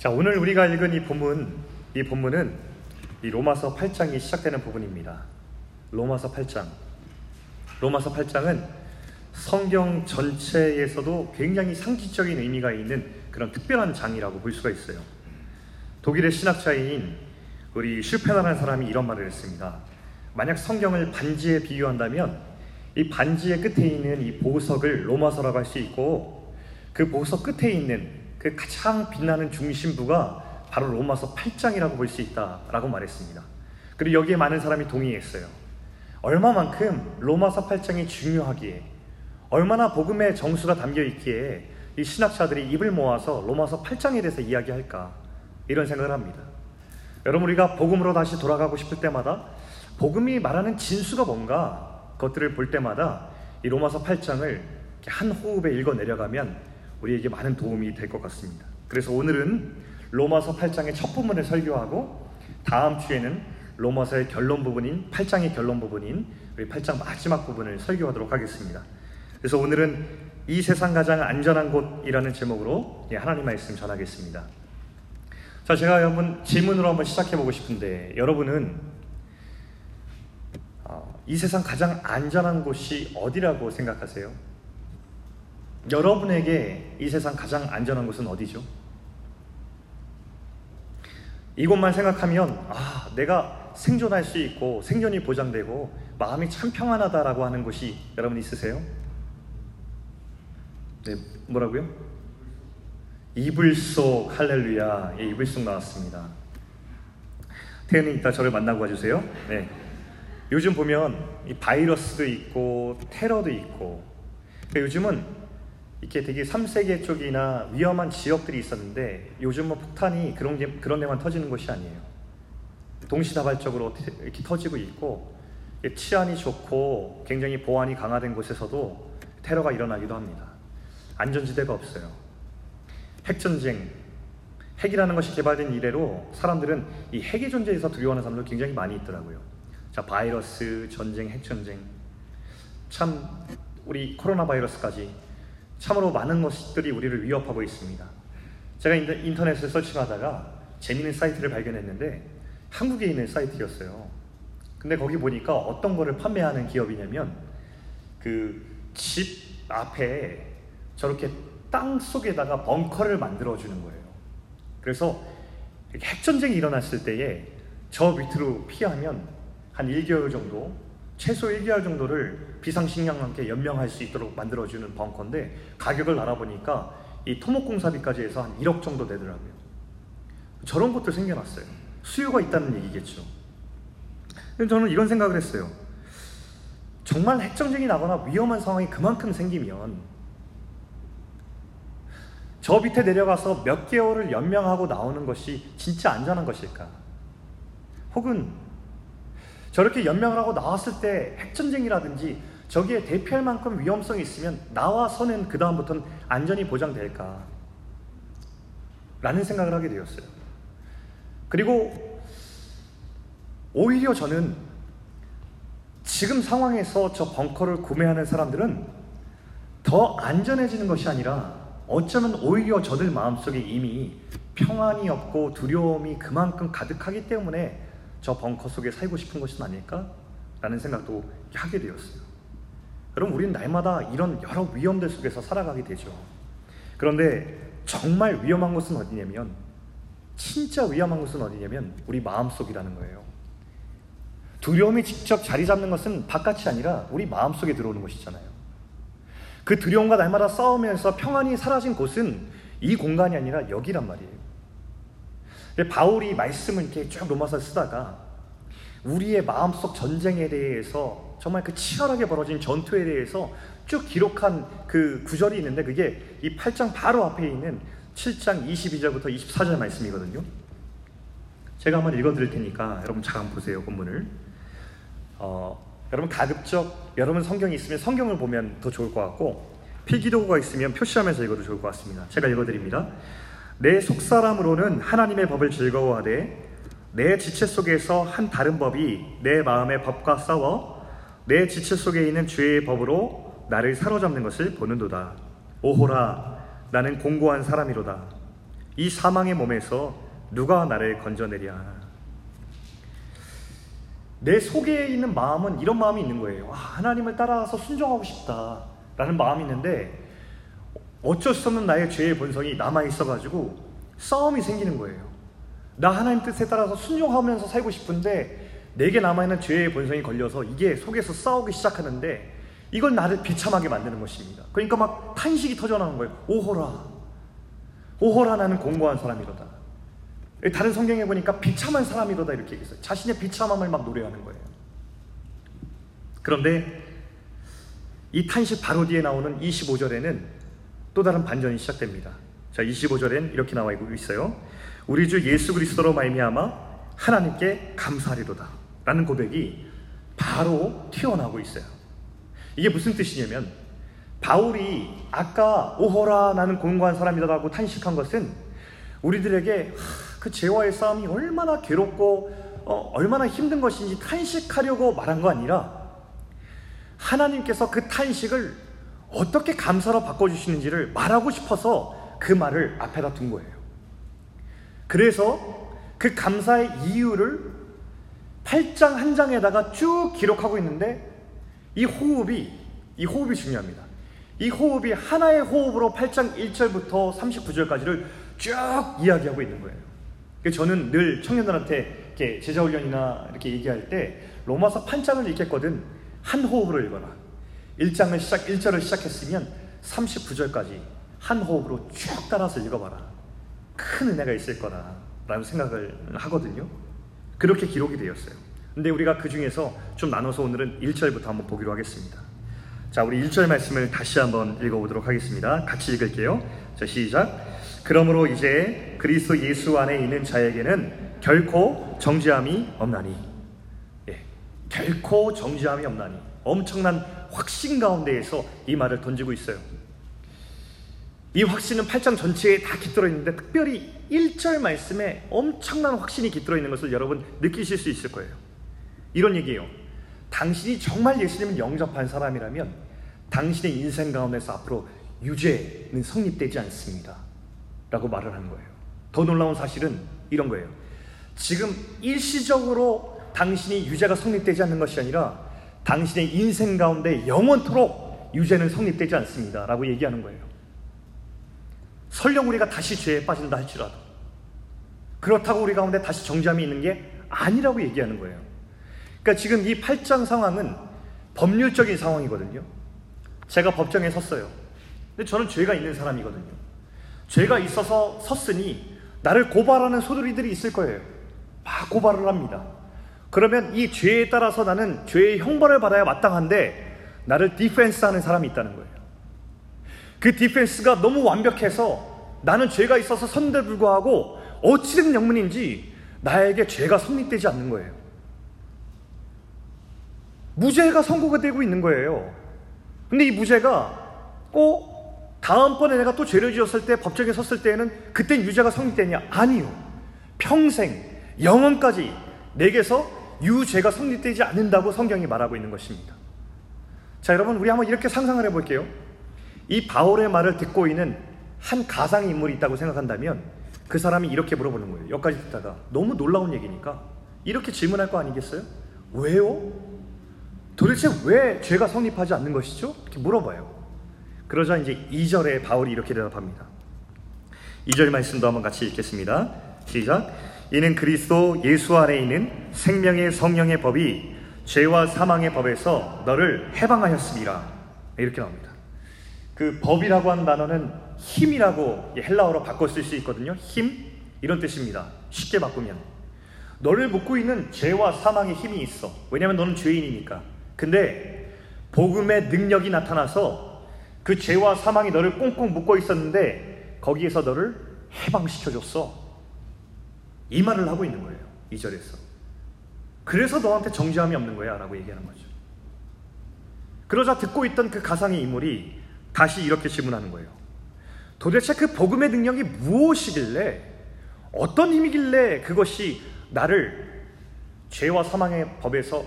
자, 오늘 우리가 읽은 이 본문, 이 본문은 이 로마서 8장이 시작되는 부분입니다. 로마서 8장. 로마서 8장은 성경 전체에서도 굉장히 상징적인 의미가 있는 그런 특별한 장이라고 볼 수가 있어요. 독일의 신학자인 우리 슈페나라는 사람이 이런 말을 했습니다. 만약 성경을 반지에 비유한다면 이 반지의 끝에 있는 이 보석을 로마서라고 할 수 있고 그 보석 끝에 있는 그 가장 빛나는 중심부가 바로 로마서 8장이라고 볼 수 있다라고 말했습니다. 그리고 여기에 많은 사람이 동의했어요. 얼마만큼 로마서 8장이 중요하기에 얼마나 복음의 정수가 담겨 있기에 이 신학자들이 입을 모아서 로마서 8장에 대해서 이야기할까 이런 생각을 합니다. 여러분 우리가 복음으로 다시 돌아가고 싶을 때마다 복음이 말하는 진수가 뭔가 그것들을 볼 때마다 이 로마서 8장을 한 호흡에 읽어 내려가면 우리에게 많은 도움이 될 것 같습니다. 그래서 오늘은 로마서 8장의 첫 부분을 설교하고 다음 주에는 로마서의 결론 부분인 8장의 결론 부분인 우리 8장 마지막 부분을 설교하도록 하겠습니다. 그래서 오늘은 이 세상 가장 안전한 곳이라는 제목으로 예, 하나님 말씀 전하겠습니다. 자, 제가 여러분 질문으로 한번 시작해 보고 싶은데 여러분은 어, 이 세상 가장 안전한 곳이 어디라고 생각하세요? 여러분에게 이 세상 가장 안전한 곳은 어디죠? 이곳만 생각하면 아, 내가 생존할 수 있고 생존이 보장되고 마음이 참 평안하다라고 하는 곳이 여러분 있으세요? 네, 뭐라고요? 이불 속 할렐루야. 예, 이불 속 나왔습니다. 태연이 이따 저를 만나고 와주세요. 네. 요즘 보면 이 바이러스도 있고 테러도 있고 그러니까 요즘은 이렇게 되게 3세계 쪽이나 위험한 지역들이 있었는데 요즘은 뭐 폭탄이 그런 게 그런 데만 터지는 것이 아니에요. 동시다발적으로 이렇게 터지고 있고 치안이 좋고 굉장히 보안이 강화된 곳에서도 테러가 일어나기도 합니다. 안전지대가 없어요. 핵전쟁, 핵이라는 것이 개발된 이래로 사람들은 이 핵의 존재에서 두려워하는 사람들 굉장히 많이 있더라고요. 자, 바이러스, 전쟁, 핵전쟁. 참, 우리 코로나 바이러스까지 참으로 많은 것들이 우리를 위협하고 있습니다. 제가 인터넷에 설치하다가 재미있는 사이트를 발견했는데 한국에 있는 사이트였어요. 근데 거기 보니까 어떤 거를 판매하는 기업이냐면 그 집 앞에 저렇게 땅 속에다가 벙커를 만들어 주는 거예요. 그래서 핵전쟁이 일어났을 때에 저 밑으로 피하면 한 1개월 정도, 최소 1개월 정도를 비상식량과 함께 연명할 수 있도록 만들어주는 벙커인데 가격을 알아보니까 이 토목공사비까지 해서 한 1억 정도 되더라고요. 저런 것도 생겨났어요. 수요가 있다는 얘기겠죠. 저는 이런 생각을 했어요. 정말 핵전쟁이 나거나 위험한 상황이 그만큼 생기면 저 밑에 내려가서 몇 개월을 연명하고 나오는 것이 진짜 안전한 것일까? 혹은 저렇게 연명을 하고 나왔을 때 핵전쟁이라든지 저기에 대피할 만큼 위험성이 있으면 나와서는 그 다음부터는 안전이 보장될까? 라는 생각을 하게 되었어요. 그리고 오히려 저는 지금 상황에서 저 벙커를 구매하는 사람들은 더 안전해지는 것이 아니라 어쩌면 오히려 저들 마음속에 이미 평안이 없고 두려움이 그만큼 가득하기 때문에 저 벙커 속에 살고 싶은 것은 아닐까? 라는 생각도 하게 되었어요. 여러분, 우리는 날마다 이런 여러 위험들 속에서 살아가게 되죠. 그런데 정말 위험한 곳은 어디냐면, 진짜 위험한 곳은 어디냐면, 우리 마음속이라는 거예요. 두려움이 직접 자리 잡는 것은 바깥이 아니라 우리 마음속에 들어오는 것이잖아요. 그 두려움과 날마다 싸우면서 평안이 사라진 곳은 이 공간이 아니라 여기란 말이에요. 바울이 말씀을 이렇게 쭉 로마서 쓰다가 우리의 마음속 전쟁에 대해서 정말 그 치열하게 벌어진 전투에 대해서 쭉 기록한 그 구절이 있는데 그게 이 8장 바로 앞에 있는 7장 22절부터 24절 말씀이거든요. 제가 한번 읽어 드릴 테니까 여러분 잠깐 보세요, 본문을. 어, 여러분 가급적 여러분 성경이 있으면 성경을 보면 더 좋을 것 같고 필기도구가 있으면 표시하면서 읽어도 좋을 것 같습니다. 제가 읽어드립니다. 내 속사람으로는 하나님의 법을 즐거워하되 내 지체 속에서 한 다른 법이 내 마음의 법과 싸워 내 지체 속에 있는 죄의 법으로 나를 사로잡는 것을 보는도다. 오호라 나는 공고한 사람이로다. 이 사망의 몸에서 누가 나를 건져내랴? 내 속에 있는 마음은 이런 마음이 있는 거예요. 아, 하나님을 따라서 순종하고 싶다라는 마음이 있는데 어쩔 수 없는 나의 죄의 본성이 남아 있어가지고 싸움이 생기는 거예요. 나 하나님 뜻에 따라서 순종하면서 살고 싶은데 내게 남아있는 죄의 본성이 걸려서 이게 속에서 싸우기 시작하는데 이걸 나를 비참하게 만드는 것입니다. 그러니까 막 탄식이 터져나오는 거예요. 오호라. 오호라 나는 공고한 사람이로다. 다른 성경에 보니까 비참한 사람이로다 이렇게 얘기했어요. 자신의 비참함을 막 노래하는 거예요. 그런데 이 탄식 바로 뒤에 나오는 25절에는 또 다른 반전이 시작됩니다. 자, 25절엔 이렇게 나와 있어요. 우리 주 예수 그리스도로 말미암아 하나님께 감사하리로다. 라는 고백이 바로 튀어나오고 있어요. 이게 무슨 뜻이냐면 바울이 아까 오호라 나는 공고한 사람이다라고 탄식한 것은 우리들에게 그 죄와의 싸움이 얼마나 괴롭고 어, 얼마나 힘든 것인지 탄식하려고 말한 거 아니라 하나님께서 그 탄식을 어떻게 감사로 바꿔주시는지를 말하고 싶어서 그 말을 앞에다 둔 거예요. 그래서 그 감사의 이유를 8장 한 장에다가 쭉 기록하고 있는데 이 호흡이 이 호흡이 중요합니다. 이 호흡이 하나의 호흡으로 8장 1절부터 39절까지를 쭉 이야기하고 있는 거예요. 저는 늘 청년들한테 이렇게 제자 훈련이나 이렇게 얘기할 때 로마서 8장을 읽겠거든 한 호흡으로 읽어라. 1장을 시작 1절을 시작했으면 39절까지 한 호흡으로 쭉 따라서 읽어봐라. 큰 은혜가 있을 거다라는 생각을 하거든요. 그렇게 기록이 되었어요. 근데 우리가 그 중에서 좀 나눠서 오늘은 1절부터 한번 보기로 하겠습니다. 자, 우리 1절 말씀을 다시 한번 읽어보도록 하겠습니다. 같이 읽을게요. 자, 시작. 그러므로 이제 그리스도 예수 안에 있는 자에게는 결코 정죄함이 없나니. 예, 결코 정죄함이 없나니. 엄청난 확신 가운데에서 이 말을 던지고 있어요. 이 확신은 8장 전체에 다 깃들어 있는데 특별히 1절 말씀에 엄청난 확신이 깃들어 있는 것을 여러분 느끼실 수 있을 거예요. 이런 얘기예요. 당신이 정말 예수님을 영접한 사람이라면 당신의 인생 가운데서 앞으로 유죄는 성립되지 않습니다. 라고 말을 하는 거예요. 더 놀라운 사실은 이런 거예요. 지금 일시적으로 당신이 유죄가 성립되지 않는 것이 아니라 당신의 인생 가운데 영원토록 유죄는 성립되지 않습니다. 라고 얘기하는 거예요. 설령 우리가 다시 죄에 빠진다 할지라도 그렇다고 우리 가운데 다시 정잠이 있는 게 아니라고 얘기하는 거예요. 그러니까 지금 이 8장 상황은 법률적인 상황이거든요. 제가 법정에 섰어요. 근데 저는 죄가 있는 사람이거든요. 죄가 있어서 섰으니 나를 고발하는 소들이들이 있을 거예요. 막 고발을 합니다. 그러면 이 죄에 따라서 나는 죄의 형벌을 받아야 마땅한데 나를 defense 하는 사람이 있다는 거예요. 그 defense가 너무 완벽해서 나는 죄가 있어서 섰는데 불구하고 어찌된 영문인지 나에게 죄가 성립되지 않는 거예요. 무죄가 선고가 되고 있는 거예요. 근데 이 무죄가 꼭 다음번에 내가 또 죄를 지었을 때 법정에 섰을 때에는 그땐 유죄가 성립되냐? 아니요. 평생, 영원까지 내게서 유죄가 성립되지 않는다고 성경이 말하고 있는 것입니다. 자, 여러분, 우리 한번 이렇게 상상을 해볼게요. 이 바울의 말을 듣고 있는 한 가상 인물이 있다고 생각한다면 그 사람이 이렇게 물어보는 거예요. 여기까지 듣다가 너무 놀라운 얘기니까 이렇게 질문할 거 아니겠어요? 왜요? 도대체 왜 죄가 성립하지 않는 것이죠? 이렇게 물어봐요. 그러자 이제 2절에 바울이 이렇게 대답합니다. 2절 말씀도 한번 같이 읽겠습니다. 시작. 이는 그리스도 예수 안에 있는 생명의 성령의 법이 죄와 사망의 법에서 너를 해방하였습니다. 이렇게 나옵니다. 그 법이라고 하는 단어는 힘이라고 헬라어로 바꿔 쓸 수 있거든요. 힘 이런 뜻입니다. 쉽게 바꾸면 너를 묶고 있는 죄와 사망의 힘이 있어. 왜냐하면 너는 죄인이니까. 근데 복음의 능력이 나타나서 그 죄와 사망이 너를 꽁꽁 묶고 있었는데 거기에서 너를 해방시켜줬어. 이 말을 하고 있는 거예요. 이 절에서. 그래서 너한테 정죄함이 없는 거야. 라고 얘기하는 거죠. 그러자 듣고 있던 그 가상의 인물이 다시 이렇게 질문하는 거예요. 도대체 그 복음의 능력이 무엇이길래 어떤 힘이길래 그것이 나를 죄와 사망의 법에서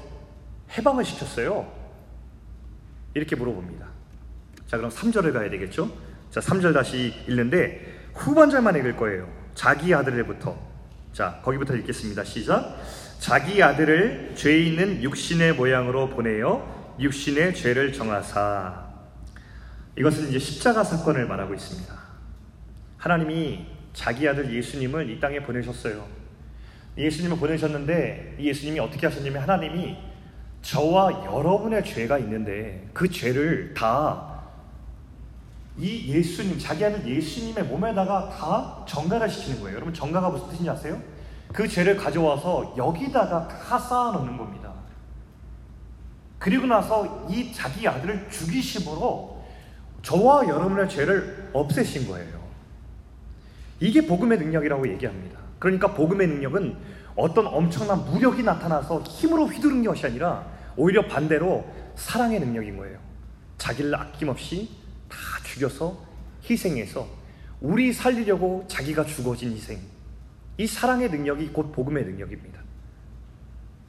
해방을 시켰어요? 이렇게 물어봅니다. 자, 그럼 3절을 가야 되겠죠? 자, 3절 다시 읽는데 후반절만 읽을 거예요. 자기 아들에부터. 자, 거기부터 읽겠습니다. 시작. 자기 아들을 죄 있는 육신의 모양으로 보내어 육신의 죄를 정하사. 이것은 이제 십자가 사건을 말하고 있습니다. 하나님이 자기 아들 예수님을 이 땅에 보내셨어요. 예수님을 보내셨는데 예수님이 어떻게 하셨냐면 하나님이 저와 여러분의 죄가 있는데 그 죄를 다 이 예수님, 자기 아들 예수님의 몸에다가 다 정가를 시키는 거예요. 여러분 정가가 무슨 뜻인지 아세요? 그 죄를 가져와서 여기다가 다 쌓아 놓는 겁니다. 그리고 나서 이 자기 아들을 죽이심으로 저와 여러분의 죄를 없애신 거예요. 이게 복음의 능력이라고 얘기합니다. 그러니까 복음의 능력은 어떤 엄청난 무력이 나타나서 힘으로 휘두른 것이 아니라 오히려 반대로 사랑의 능력인 거예요. 자기를 아낌없이 다 죽여서 희생해서 우리 살리려고 자기가 죽어진 희생. 이 사랑의 능력이 곧 복음의 능력입니다.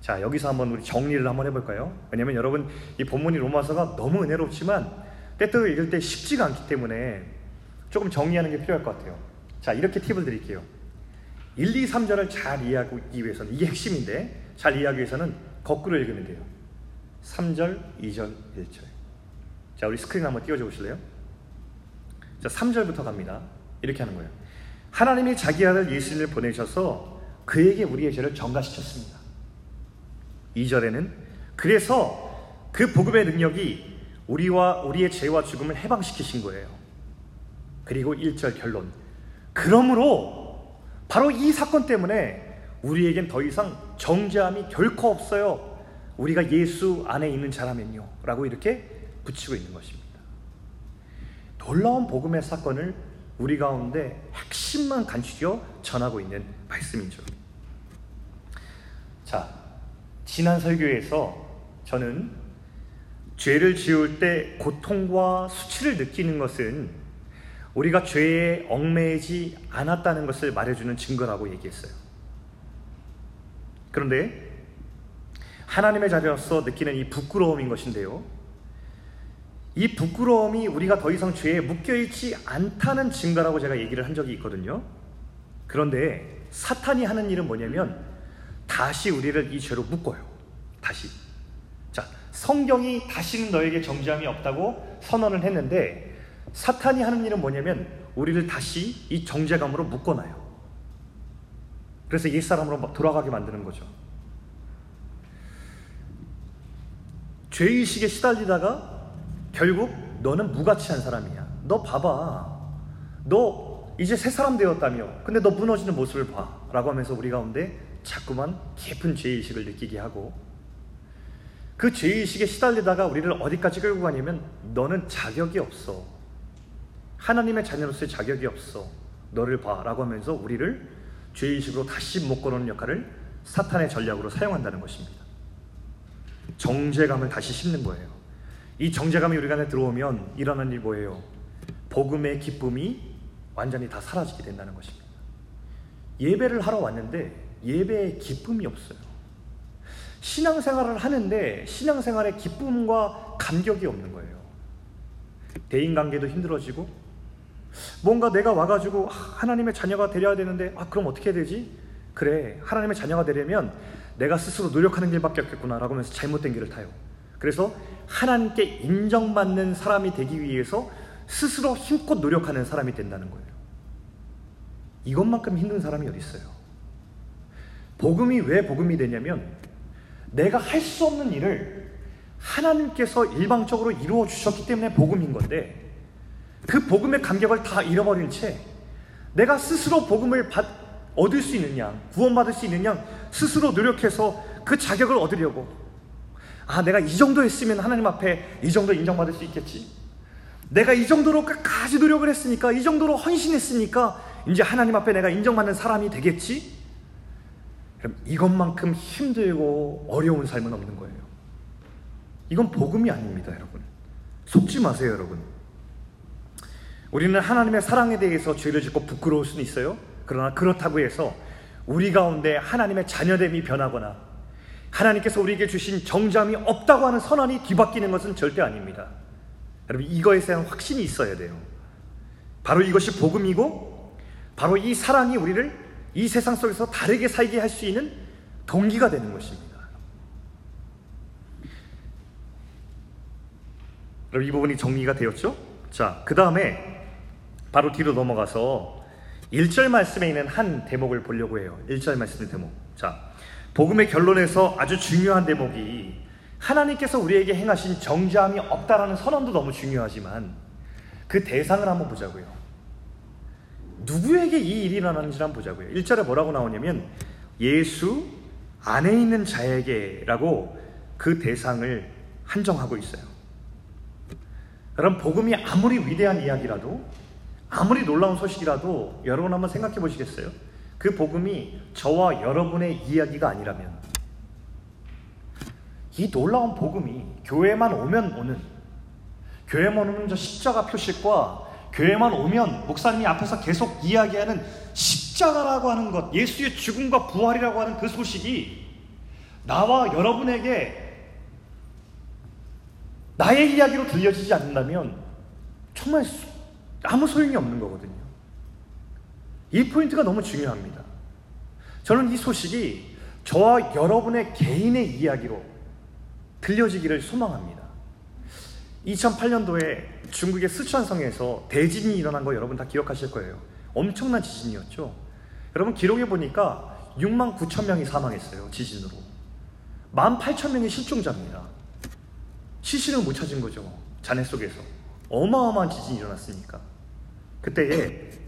자, 여기서 한번 우리 정리를 한번 해볼까요? 왜냐면 여러분, 이 본문이 로마서가 너무 은혜롭지만 때때로 읽을 때 쉽지가 않기 때문에 조금 정리하는 게 필요할 것 같아요. 자, 이렇게 팁을 드릴게요. 1, 2, 3절을 잘 이해하기 위해서는, 이게 핵심인데, 잘 이해하기 위해서는 거꾸로 읽으면 돼요. 3절, 2절, 1절. 자, 우리 스크린 한번 띄워줘 보실래요? 자, 3절부터 갑니다. 이렇게 하는 거예요. 하나님이 자기 아들 예수님을 보내셔서 그에게 우리의 죄를 정가시켰습니다. 2절에는 그래서 그 복음의 능력이 우리와 우리의 죄와 죽음을 해방시키신 거예요. 그리고 1절 결론. 그러므로 바로 이 사건 때문에 우리에겐 더 이상 정죄함이 결코 없어요. 우리가 예수 안에 있는 자라면요. 라고 이렇게 붙이고 있는 것입니다. 놀라운 복음의 사건을 우리 가운데 핵심만 간추려 전하고 있는 말씀이죠. 자, 지난 설교에서 저는 죄를 지을 때 고통과 수치를 느끼는 것은 우리가 죄에 얽매이지 않았다는 것을 말해주는 증거라고 얘기했어요. 그런데 하나님의 자녀로서 느끼는 이 부끄러움인 것인데요. 이 부끄러움이 우리가 더 이상 죄에 묶여있지 않다는 증거라고 제가 얘기를 한 적이 있거든요. 그런데 사탄이 하는 일은 뭐냐면 다시 우리를 이 죄로 묶어요. 다시. 자, 성경이 다시는 너에게 정죄함이 없다고 선언을 했는데 사탄이 하는 일은 뭐냐면 우리를 다시 이 정죄감으로 묶어놔요. 그래서 옛사람으로 돌아가게 만드는 거죠. 죄의식에 시달리다가 결국 너는 무가치한 사람이야. 너 봐봐. 너 이제 새 사람 되었다며. 근데 너 무너지는 모습을 봐. 라고 하면서 우리 가운데 자꾸만 깊은 죄의식을 느끼게 하고 그 죄의식에 시달리다가 우리를 어디까지 끌고 가냐면 너는 자격이 없어. 하나님의 자녀로서의 자격이 없어. 너를 봐. 라고 하면서 우리를 죄의식으로 다시 묶어놓는 역할을 사탄의 전략으로 사용한다는 것입니다. 정죄감을 다시 심는 거예요. 이 정죄감이 우리 안에 들어오면 일어나는 일 뭐예요? 복음의 기쁨이 완전히 다 사라지게 된다는 것입니다. 예배를 하러 왔는데 예배에 기쁨이 없어요. 신앙생활을 하는데 신앙생활에 기쁨과 감격이 없는 거예요. 대인관계도 힘들어지고 뭔가 내가 와가지고 하나님의 자녀가 되려야 되는데 아 그럼 어떻게 되지? 그래 하나님의 자녀가 되려면 내가 스스로 노력하는 길밖에 없겠구나 라고 하면서 잘못된 길을 타요. 그래서 하나님께 인정받는 사람이 되기 위해서 스스로 힘껏 노력하는 사람이 된다는 거예요. 이것만큼 힘든 사람이 어디 있어요? 복음이 왜 복음이 되냐면 내가 할 수 없는 일을 하나님께서 일방적으로 이루어 주셨기 때문에 복음인 건데 그 복음의 감격을 다 잃어버린 채 내가 스스로 복음을 받, 얻을 수 있느냐, 구원받을 수 있느냐, 스스로 노력해서 그 자격을 얻으려고. 아, 내가 이 정도 했으면 하나님 앞에 이 정도 인정받을 수 있겠지. 내가 이 정도로 끝까지 노력을 했으니까, 이 정도로 헌신했으니까, 이제 하나님 앞에 내가 인정받는 사람이 되겠지? 그럼 이것만큼 힘들고 어려운 삶은 없는 거예요. 이건 복음이 아닙니다, 여러분. 속지 마세요, 여러분. 우리는 하나님의 사랑에 대해서 죄를 짓고 부끄러울 수는 있어요. 그러나 그렇다고 해서 우리 가운데 하나님의 자녀됨이 변하거나 하나님께서 우리에게 주신 정잠이 없다고 하는 선언이 뒤바뀌는 것은 절대 아닙니다. 여러분 이거에 대한 확신이 있어야 돼요. 바로 이것이 복음이고 바로 이 사랑이 우리를 이 세상 속에서 다르게 살게 할 수 있는 동기가 되는 것입니다. 그럼 이 부분이 정리가 되었죠? 자, 그 다음에 바로 뒤로 넘어가서 1절 말씀에 있는 한 대목을 보려고 해요. 1절 말씀의 대목. 자, 복음의 결론에서 아주 중요한 대목이 하나님께서 우리에게 행하신 정죄함이 없다라는 선언도 너무 중요하지만 그 대상을 한번 보자고요. 누구에게 이 일이 일어나는지 한번 보자고요. 1절에 뭐라고 나오냐면 예수 안에 있는 자에게라고 그 대상을 한정하고 있어요. 그럼 복음이 아무리 위대한 이야기라도 아무리 놀라운 소식이라도 여러분 한번 생각해 보시겠어요? 그 복음이 저와 여러분의 이야기가 아니라면 이 놀라운 복음이 교회만 오면 오는 교회만 오면 저 십자가 표식과 교회만 오면 목사님이 앞에서 계속 이야기하는 십자가라고 하는 것, 예수의 죽음과 부활이라고 하는 그 소식이 나와 여러분에게 나의 이야기로 들려지지 않는다면 정말 아무 소용이 없는 거거든요. 이 포인트가 너무 중요합니다. 저는 이 소식이 저와 여러분의 개인의 이야기로 들려지기를 소망합니다. 2008년도에 중국의 스촨성에서 대진이 일어난 거 여러분 다 기억하실 거예요. 엄청난 지진이었죠. 여러분 기록해 보니까 6만 9천 명이 사망했어요. 지진으로. 1만 8천 명이 실종자입니다. 시신을 못 찾은 거죠. 잔해 속에서. 어마어마한 지진이 일어났으니까. 그때에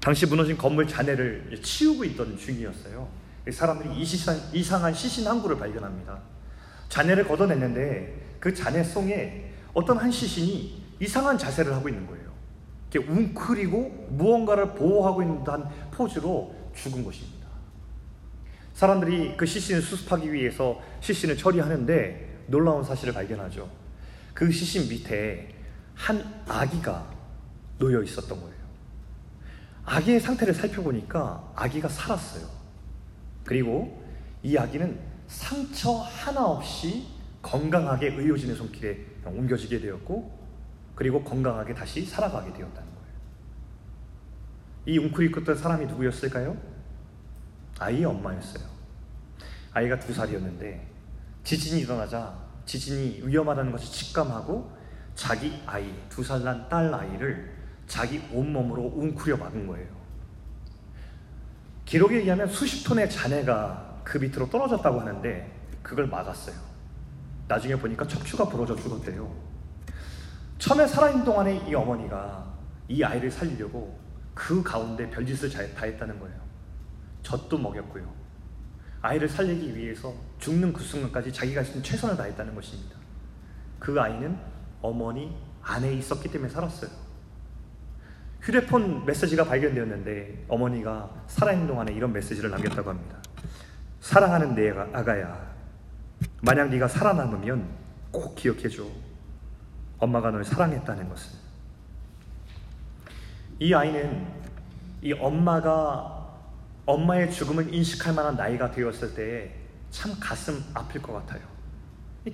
당시 무너진 건물 잔해를 치우고 있던 중이었어요. 사람들이 이상한 시신 한 구를 발견합니다. 잔해를 걷어냈는데 그 잔해 속에 어떤 한 시신이 이상한 자세를 하고 있는 거예요. 이렇게 웅크리고 무언가를 보호하고 있는 듯한 포즈로 죽은 것입니다. 사람들이 그 시신을 수습하기 위해서 시신을 처리하는데 놀라운 사실을 발견하죠. 그 시신 밑에 한 아기가 놓여 있었던 거예요. 아기의 상태를 살펴보니까 아기가 살았어요. 그리고 이 아기는 상처 하나 없이 건강하게 의료진의 손길에 옮겨지게 되었고, 그리고 건강하게 다시 살아가게 되었다는 거예요. 이 웅크리 컸던 사람이 누구였을까요? 아이의 엄마였어요. 아이가 두 살이었는데, 지진이 일어나자 지진이 위험하다는 것을 직감하고 자기 아이, 두 살 난 딸 아이를 자기 온몸으로 웅크려 막은 거예요. 기록에 의하면 수십 톤의 잔해가 그 밑으로 떨어졌다고 하는데 그걸 막았어요. 나중에 보니까 척추가 부러져 죽었대요. 처음에 살아있는 동안에 이 어머니가 이 아이를 살리려고 그 가운데 별짓을 다 했다는 거예요. 젖도 먹였고요. 아이를 살리기 위해서 죽는 그 순간까지 자기가 쓴 최선을 다했다는 것입니다. 그 아이는 어머니 안에 있었기 때문에 살았어요. 휴대폰 메시지가 발견되었는데 어머니가 살아있는 동안에 이런 메시지를 남겼다고 합니다. 사랑하는 내 아가야, 만약 네가 살아남으면 꼭 기억해줘. 엄마가 널 사랑했다는 것을. 이 아이는 이 엄마가 엄마의 죽음을 인식할 만한 나이가 되었을 때참 가슴 아플 것 같아요.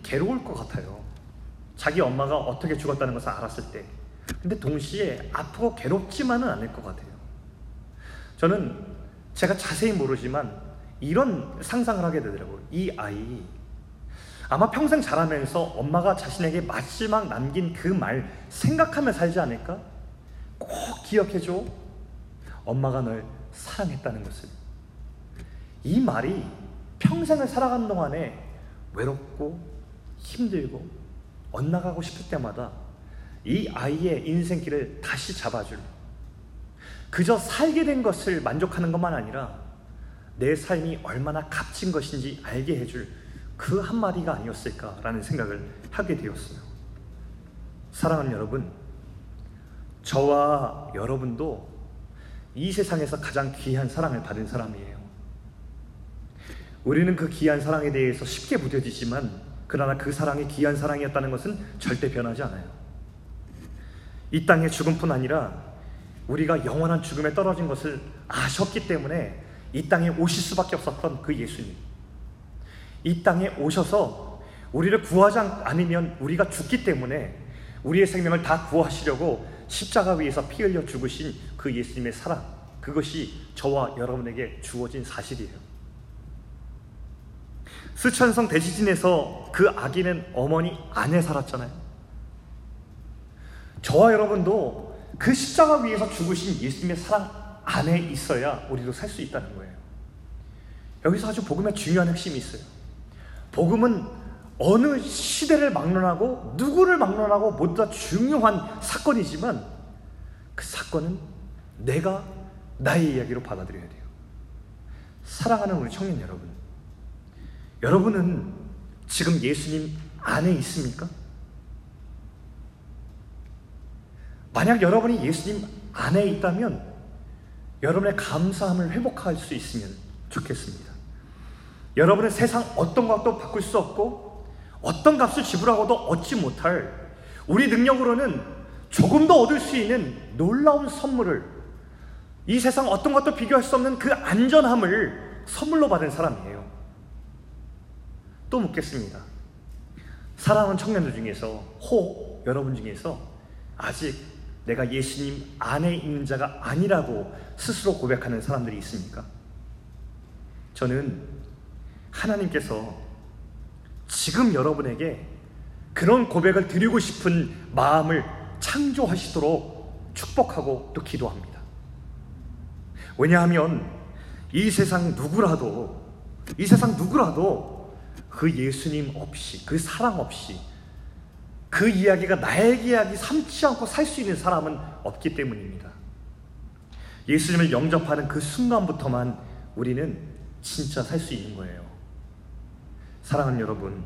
괴로울 것 같아요. 자기 엄마가 어떻게 죽었다는 것을 알았을 때. 근데 동시에 아프고 괴롭지만은 않을 것 같아요. 저는 제가 자세히 모르지만 이런 상상을 하게 되더라고요. 이 아이. 아마 평생 자라면서 엄마가 자신에게 마지막 남긴 그 말 생각하며 살지 않을까? 꼭 기억해줘. 엄마가 널 사랑했다는 것을. 이 말이 평생을 살아가는 동안에 외롭고 힘들고 엇나가고 싶을 때마다 이 아이의 인생길을 다시 잡아줄 그저 살게 된 것을 만족하는 것만 아니라 내 삶이 얼마나 값진 것인지 알게 해줄 그 한마디가 아니었을까라는 생각을 하게 되었어요. 사랑하는 여러분, 저와 여러분도 이 세상에서 가장 귀한 사랑을 받은 사람이에요. 우리는 그 귀한 사랑에 대해서 쉽게 부뎌지지만, 그러나 그 사랑이 귀한 사랑이었다는 것은 절대 변하지 않아요. 이 땅의 죽음뿐 아니라 우리가 영원한 죽음에 떨어진 것을 아셨기 때문에 이 땅에 오실 수밖에 없었던 그 예수님. 이 땅에 오셔서 우리를 구하지 않으면 우리가 죽기 때문에 우리의 생명을 다 구하시려고 십자가 위에서 피 흘려 죽으신 그 예수님의 사랑, 그것이 저와 여러분에게 주어진 사실이에요. 스천성 대지진에서 그 아기는 어머니 안에 살았잖아요. 저와 여러분도 그 십자가 위에서 죽으신 예수님의 사랑 안에 있어야 우리도 살 수 있다는 거예요. 여기서 아주 복음의 중요한 핵심이 있어요. 복음은 어느 시대를 막론하고 누구를 막론하고 모두 다 중요한 사건이지만 그 사건은 내가 나의 이야기로 받아들여야 돼요. 사랑하는 우리 청년 여러분. 여러분은 지금 예수님 안에 있습니까? 만약 여러분이 예수님 안에 있다면 여러분의 감사함을 회복할 수 있으면 좋겠습니다. 여러분은 세상 어떤 것도 바꿀 수 없고 어떤 값을 지불하고도 얻지 못할 우리 능력으로는 조금 더 얻을 수 있는 놀라운 선물을 이 세상 어떤 것도 비교할 수 없는 그 안전함을 선물로 받은 사람이에요. 또 묻겠습니다. 사랑하는 청년들 중에서 호 여러분 중에서 아직 내가 예수님 안에 있는 자가 아니라고 스스로 고백하는 사람들이 있습니까? 저는 하나님께서 지금 여러분에게 그런 고백을 드리고 싶은 마음을 창조하시도록 축복하고 또 기도합니다. 왜냐하면 이 세상 누구라도 이 세상 누구라도 그 예수님 없이 그 사랑 없이 그 이야기가 나의 이야기 삼지 않고 살 수 있는 사람은 없기 때문입니다. 예수님을 영접하는 그 순간부터만 우리는 진짜 살 수 있는 거예요. 사랑하는 여러분,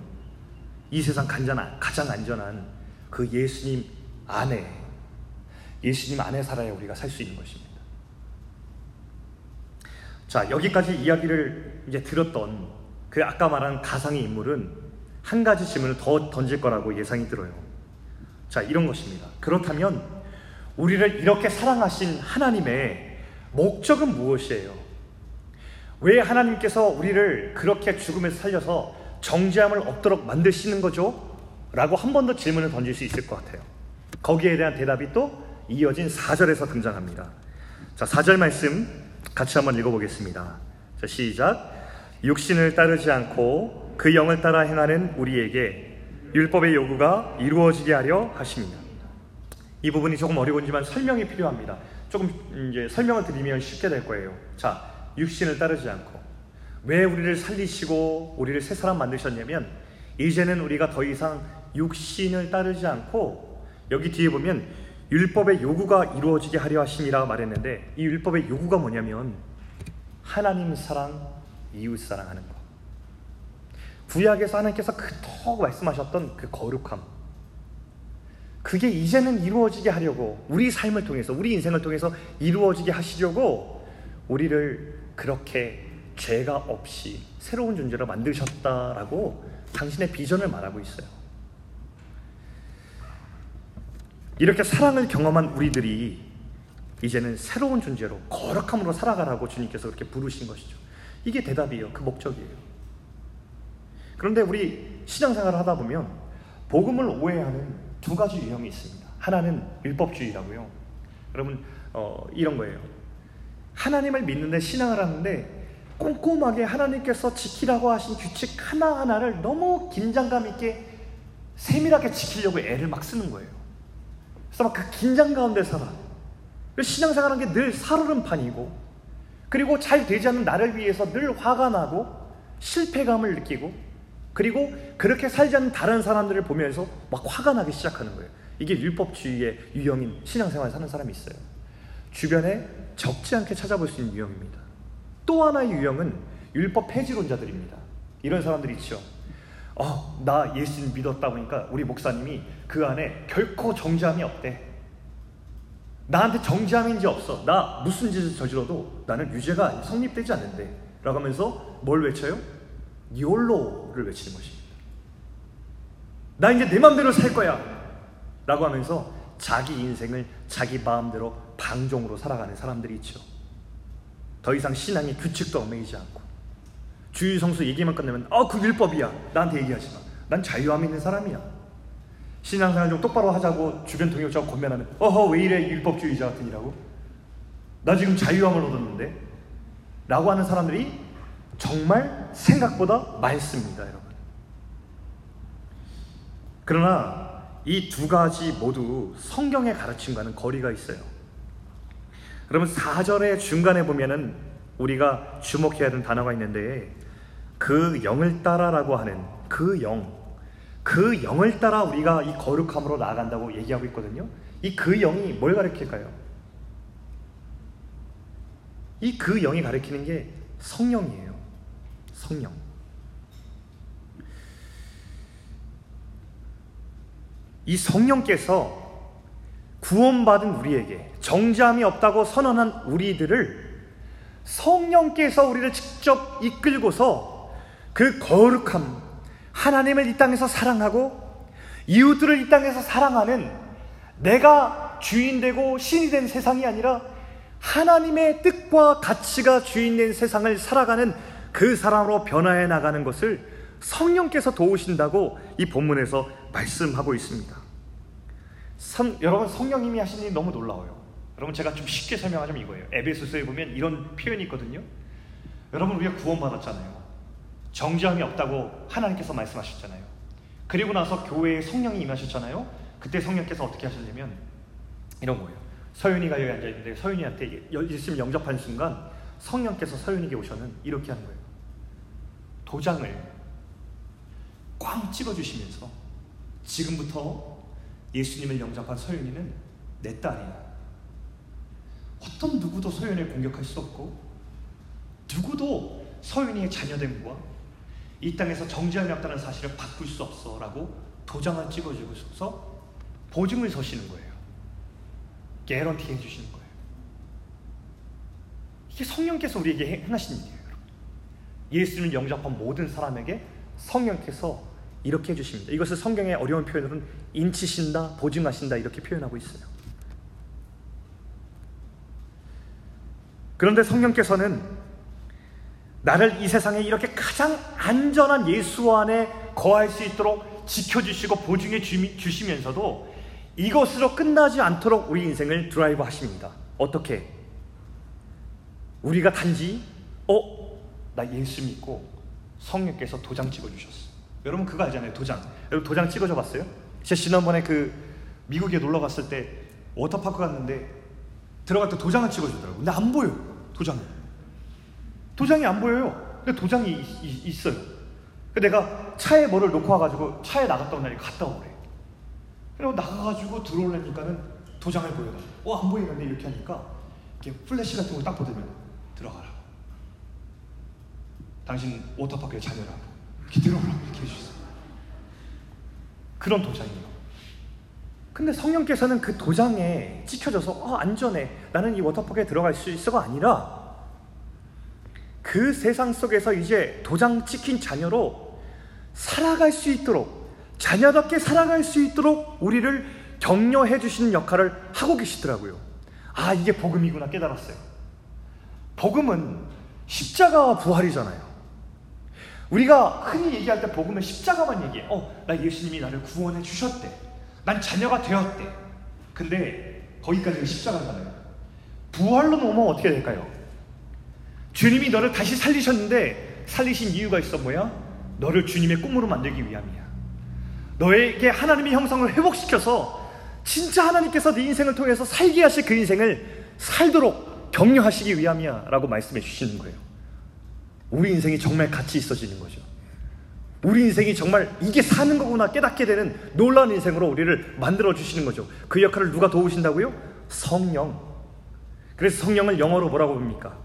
이 세상 가장 안전한 그 예수님 안에, 예수님 안에 살아야 우리가 살 수 있는 것입니다. 자, 여기까지 이야기를 이제 들었던 그 아까 말한 가상의 인물은 한 가지 질문을 더 던질 거라고 예상이 들어요. 자, 이런 것입니다. 그렇다면 우리를 이렇게 사랑하신 하나님의 목적은 무엇이에요? 왜 하나님께서 우리를 그렇게 죽음에서 살려서 정죄함을 없도록 만드시는 거죠? 라고 한 번 더 질문을 던질 수 있을 것 같아요. 거기에 대한 대답이 또 이어진 4절에서 등장합니다. 자, 4절 말씀 같이 한번 읽어보겠습니다. 자, 시작. 육신을 따르지 않고 그 영을 따라 행하는 우리에게 율법의 요구가 이루어지게 하려 하십니다. 이 부분이 조금 어려운지만 설명이 필요합니다. 조금 이제 설명을 드리면 쉽게 될 거예요. 자, 육신을 따르지 않고 왜 우리를 살리시고 우리를 새 사람 만드셨냐면 이제는 우리가 더 이상 육신을 따르지 않고 여기 뒤에 보면 율법의 요구가 이루어지게 하려 하심이라 말했는데 이 율법의 요구가 뭐냐면 하나님 사랑, 이웃 사랑하는 것. 구약에서 하나님께서 그토록 말씀하셨던 그 거룩함. 그게 이제는 이루어지게 하려고 우리 삶을 통해서 우리 인생을 통해서 이루어지게 하시려고 우리를 그렇게 죄가 없이 새로운 존재로 만드셨다라고 당신의 비전을 말하고 있어요. 이렇게 사랑을 경험한 우리들이 이제는 새로운 존재로 거룩함으로 살아가라고 주님께서 그렇게 부르신 것이죠. 이게 대답이에요. 그 목적이에요. 그런데 우리 신앙생활을 하다 보면 복음을 오해하는 두 가지 유형이 있습니다. 하나는 율법주의라고요. 여러분 어, 이런 거예요. 하나님을 믿는데 신앙을 하는데 꼼꼼하게 하나님께서 지키라고 하신 규칙 하나하나를 너무 긴장감 있게 세밀하게 지키려고 애를 막 쓰는 거예요. 그래서 막 그 긴장 가운데 살아. 신앙생활하는 게 늘 살얼음판이고 그리고 잘 되지 않는 나를 위해서 늘 화가 나고 실패감을 느끼고 그리고 그렇게 살지 않는 다른 사람들을 보면서 막 화가 나기 시작하는 거예요. 이게 율법주의의 유형인 신앙생활 사는 사람이 있어요. 주변에 적지 않게 찾아볼 수 있는 유형입니다. 또 하나의 유형은 율법 폐지론자들입니다. 이런 사람들이 있죠. 어, 나 예수님 믿었다 보니까 우리 목사님이 그 안에 결코 정죄함이 없대. 나한테 정죄함인지 없어. 나 무슨 짓을 저질러도 나는 유죄가 성립되지 않는데. 라고 하면서 뭘 외쳐요? 욜로 를 외치는 것입니다. 나 이제 내 마음대로 살 거야. 라고 하면서 자기 인생을 자기 마음대로 방종으로 살아가는 사람들이 있죠. 더 이상 신앙의 규칙도 얽매이지 않고 주의 성수 얘기만 끝내면 어 그 율법이야. 나한테 얘기하지 마. 난 자유함 있는 사람이야. 신앙생활 좀 똑바로 하자고 주변 동료자가 권면하면 어허 왜 이래 율법주의자 같은 이라고 나 지금 자유함을 얻었는데? 라고 하는 사람들이 정말 생각보다 많습니다, 여러분. 그러나 이 두 가지 모두 성경의 가르침과는 거리가 있어요. 그러면 4절의 중간에 보면은 우리가 주목해야 하는 단어가 있는데 그 영을 따라라고 하는 그 영, 그 영을 따라 우리가 이 거룩함으로 나아간다고 얘기하고 있거든요. 이 그 영이 뭘 가르칠까요? 이 그 영이 가르치는 게 성령이에요. 성령. 이 성령께서 구원받은 우리에게 정죄함이 없다고 선언한 우리들을 성령께서 우리를 직접 이끌고서 그 거룩함, 하나님을 이 땅에서 사랑하고 이웃들을 이 땅에서 사랑하는 내가 주인 되고 신이 된 세상이 아니라 하나님의 뜻과 가치가 주인 된 세상을 살아가는 그 사람으로 변화해 나가는 것을 성령께서 도우신다고 이 본문에서 말씀하고 있습니다. 성, 여러분 성령님이 하신 일이 너무 놀라워요. 여러분 제가 좀 쉽게 설명하자면 이거예요. 에베소서에 보면 이런 표현이 있거든요. 여러분 우리가 구원받았잖아요. 정죄함이 없다고 하나님께서 말씀하셨잖아요. 그리고 나서 교회에 성령이 임하셨잖아요. 그때 성령께서 어떻게 하셨냐면 이런 거예요. 서윤이가 여기 앉아 있는데 서윤이한테 예수님 영접한 순간 성령께서 서윤이에게 오셔는 이렇게 하는 거예요. 도장을 꽝 찍어주시면서 지금부터 예수님을 영접한 서윤이는 내 딸이야. 어떤 누구도 서윤을 공격할 수 없고 누구도 서윤이의 자녀됨과 이 땅에서 정죄함이 없다는 사실을 바꿀 수 없어 라고 도장을 찍어주고서 보증을 서시는 거예요. 개런티 해주시는 거예요. 이게 성령께서 우리에게 행하신 일이에요. 예수님을 영접한 모든 사람에게 성령께서 이렇게 해주십니다. 이것을 성경의 어려운 표현으로는 인치신다, 보증하신다 이렇게 표현하고 있어요. 그런데 성령께서는 나를 이 세상에 이렇게 가장 안전한 예수 안에 거할 수 있도록 지켜주시고 보증해 주시면서도 이것으로 끝나지 않도록 우리 인생을 드라이브 하십니다. 어떻게? 우리가 단지, 어? 나 예수 믿고 성령께서 도장 찍어주셨어. 여러분 그거 알잖아요, 도장. 여러분 도장 찍어줘 봤어요? 제가 지난번에 그 미국에 놀러 갔을 때 워터파크 갔는데 들어갈 때 도장을 찍어주더라고요. 근데 안 보여, 도장이. 도장이 안 보여요. 근데 도장이 있, 있어요. 내가 차에 뭐를 놓고 와가지고 차에 나갔다 온 날이 갔다 오래. 그리고 나가가지고 들어오려니까는 도장을 보여달라. 어, 안 보이는데 이렇게 하니까 이렇게 플래시 같은 거 딱 보더니 들어가라. 당신 워터파크의 자녀라고. 이렇게 들어오라고 이렇게 해주셨어요. 그런 도장이에요. 근데 성령께서는 그 도장에 찍혀져서 어, 안전해. 나는 이 워터파크에 들어갈 수 있어가 아니라 그 세상 속에서 이제 도장 찍힌 자녀로 살아갈 수 있도록 자녀답게 살아갈 수 있도록 우리를 격려해 주시는 역할을 하고 계시더라고요. 아, 이게 복음이구나 깨달았어요. 복음은 십자가와 부활이잖아요. 우리가 흔히 얘기할 때 복음은 십자가만 얘기해. 어, 나 예수님이 나를 구원해 주셨대. 난 자녀가 되었대. 근데 거기까지가 십자가잖아요. 부활로 넘어면 어떻게 될까요? 주님이 너를 다시 살리셨는데 살리신 이유가 있어 뭐야? 너를 주님의 꿈으로 만들기 위함이야. 너에게 하나님의 형상을 회복시켜서 진짜 하나님께서 네 인생을 통해서 살게 하실 그 인생을 살도록 격려하시기 위함이야 라고 말씀해 주시는 거예요. 우리 인생이 정말 가치 있어지는 거죠. 우리 인생이 정말 이게 사는 거구나 깨닫게 되는 놀라운 인생으로 우리를 만들어 주시는 거죠. 그 역할을 누가 도우신다고요? 성령. 그래서 성령을 영어로 뭐라고 부릅니까?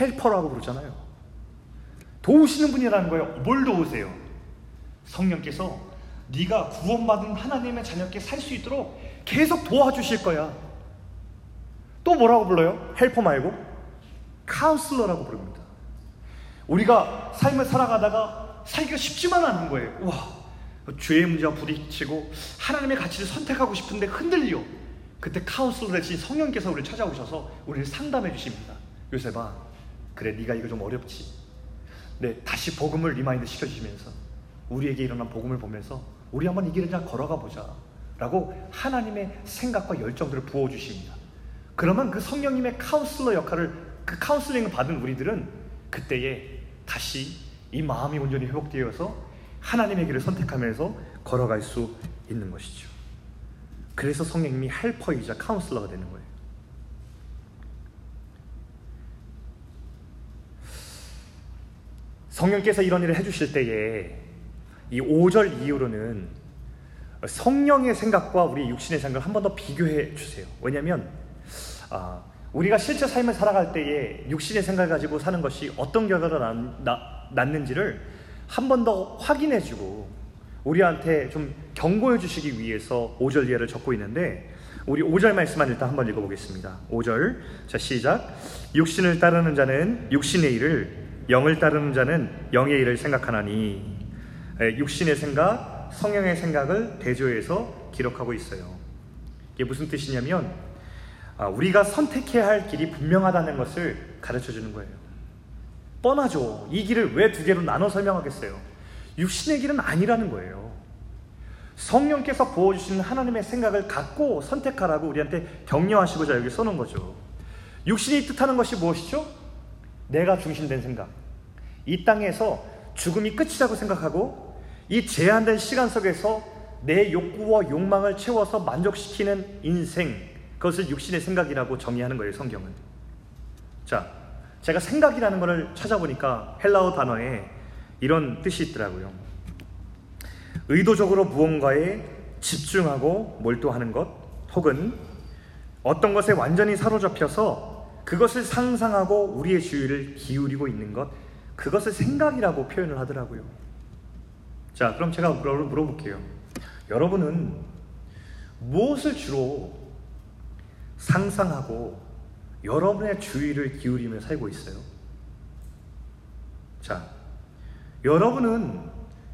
Helper라고 부르잖아요. 도우시는 분이라는 거예요. 뭘 도우세요? 성령께서 네가 구원받은 하나님의 자녀답게 살 수 있도록 계속 도와주실 거야. 또 뭐라고 불러요? Helper 말고 카운슬러라고 부릅니다. 우리가 삶을 살아가다가 살기가 쉽지만 않은 거예요. 와, 죄의 문제와 부딪히고 하나님의 가치를 선택하고 싶은데 흔들려. 그때 카운슬러 되신 성령께서 우리를 찾아오셔서 우리를 상담해 주십니다. 요셉아, 그래 네가 이거 좀 어렵지. 네, 다시 복음을 remind 시켜주시면서 우리에게 일어난 복음을 보면서 우리 한번 이 길을 그냥 걸어가 보자. 라고 하나님의 생각과 열정들을 부어주십니다. 그러면 그 성령님의 카운슬러 역할을 그 카운슬링을 받은 우리들은 그때에 다시 이 마음이 온전히 회복되어서 하나님의 길을 선택하면서 걸어갈 수 있는 것이죠. 그래서 성령님이 헬퍼이자 카운슬러가 되는 거예요. 성령께서 이런 일을 해주실 때에 이 5절 이후로는 성령의 생각과 우리 육신의 생각을 한 번 더 비교해 주세요. 왜냐하면 아, 우리가 실제 삶을 살아갈 때에 육신의 생각을 가지고 사는 것이 어떤 결과를 낳는지를 한 번 더 확인해 주고 우리한테 좀 경고해 주시기 위해서 5절 이하를 적고 있는데 우리 5절 말씀만 일단 한번 읽어보겠습니다. 5절 자 시작 육신을 따르는 자는 육신의 일을 영을 따르는 자는 영의 일을 생각하나니 육신의 생각, 성령의 생각을 대조해서 기록하고 있어요. 이게 무슨 뜻이냐면 아, 우리가 선택해야 할 길이 분명하다는 것을 가르쳐 주는 거예요. 뻔하죠. 이 길을 왜 두 개로 나눠 설명하겠어요? 육신의 길은 아니라는 거예요. 성령께서 부어주시는 하나님의 생각을 갖고 선택하라고 우리한테 격려하시고자 여기 써놓은 거죠. 육신이 뜻하는 것이 무엇이죠? 내가 중심된 생각. 이 땅에서 죽음이 끝이라고 생각하고 이 제한된 시간 속에서 내 욕구와 욕망을 채워서 만족시키는 인생, 그것을 육신의 생각이라고 정의하는 거예요, 성경은. 자, 제가 생각이라는 것을 찾아보니까 헬라어 단어에 이런 뜻이 있더라고요. 의도적으로 무언가에 집중하고 몰두하는 것, 혹은 어떤 것에 완전히 사로잡혀서 그것을 상상하고 우리의 주의를 기울이고 있는 것, 그것을 생각이라고 표현을 하더라고요. 자, 그럼 제가 물어볼게요. 여러분은 무엇을 주로 상상하고 여러분의 주의를 기울이며 살고 있어요? 자, 여러분은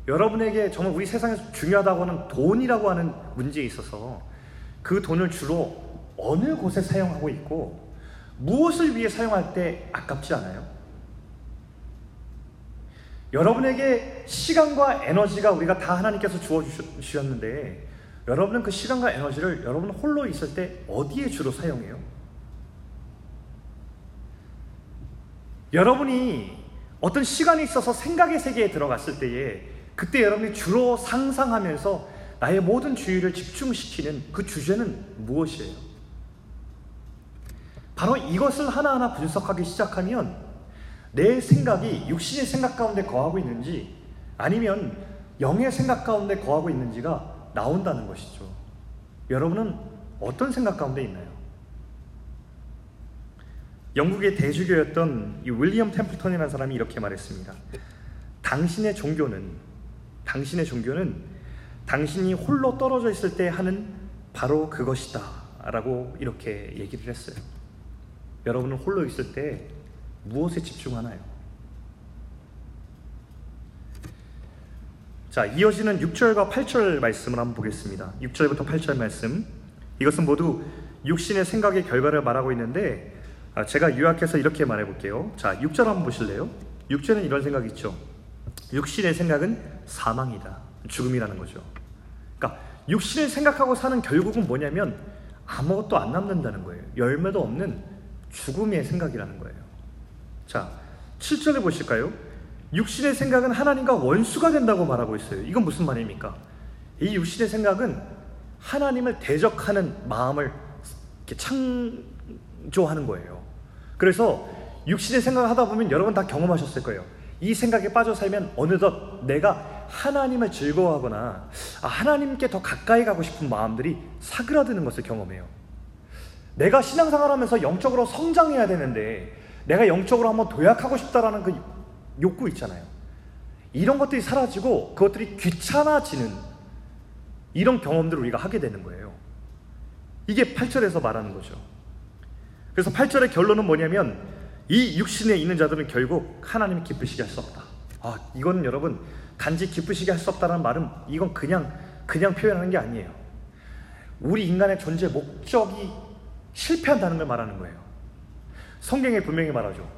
여러분에게 정말 우리 세상에서 중요하다고 하는 돈이라고 하는 문제에 있어서 그 돈을 주로 어느 곳에 사용하고 있고 무엇을 위해 사용할 때 아깝지 않아요? 여러분에게 시간과 에너지가 우리가 다 하나님께서 주어 주셨는데 여러분은 그 시간과 에너지를 여러분 홀로 있을 때 어디에 주로 사용해요? 여러분이 어떤 시간이 있어서 생각의 세계에 들어갔을 때에 그때 여러분이 주로 상상하면서 나의 모든 주의를 집중시키는 그 주제는 무엇이에요? 바로 이것을 하나하나 분석하기 시작하면 내 생각이 육신의 생각 가운데 거하고 있는지 아니면 영의 생각 가운데 거하고 있는지가 나온다는 것이죠. 여러분은 어떤 생각 가운데 있나요? 영국의 대주교였던 이 윌리엄 템플턴이라는 사람이 이렇게 말했습니다. 당신의 종교는 당신의 종교는 당신이 홀로 떨어져 있을 때 하는 바로 그것이다. 라고 이렇게 얘기를 했어요. 여러분은 홀로 있을 때 무엇에 집중하나요? 자, 이어지는 6절과 8절 말씀을 한번 보겠습니다. 6절부터 8절 말씀. 이것은 모두 육신의 생각의 결과를 말하고 있는데 아, 제가 요약해서 이렇게 말해 볼게요. 자, 6절 한번 보실래요? 6절은 이런 생각이 있죠. 육신의 생각은 사망이다. 죽음이라는 거죠. 그러니까 육신을 생각하고 사는 결국은 뭐냐면 아무것도 안 남는다는 거예요. 열매도 없는 죽음의 생각이라는 거예요. 자, 7절에 보실까요? 육신의 생각은 하나님과 원수가 된다고 말하고 있어요. 이건 무슨 말입니까? 이 육신의 생각은 하나님을 대적하는 마음을 창조하는 거예요. 그래서 육신의 생각을 하다 보면 여러분 다 경험하셨을 거예요. 이 생각에 빠져 살면 어느덧 내가 하나님을 즐거워하거나 아, 하나님께 더 가까이 가고 싶은 마음들이 사그라드는 것을 경험해요. 내가 신앙생활 하면서 영적으로 성장해야 되는데 내가 영적으로 한번 도약하고 싶다라는 그 욕구 있잖아요. 이런 것들이 사라지고 그것들이 귀찮아지는 이런 경험들을 우리가 하게 되는 거예요. 이게 8절에서 말하는 거죠. 그래서 8절의 결론은 뭐냐면 이 육신에 있는 자들은 결국 하나님이 기쁘시게 할 수 없다. 아, 이건 여러분 간지 기쁘시게 할 수 없다는 말은 이건 그냥 그냥 표현하는 게 아니에요. 우리 인간의 존재 목적이 실패한다는 걸 말하는 거예요. 성경에 분명히 말하죠.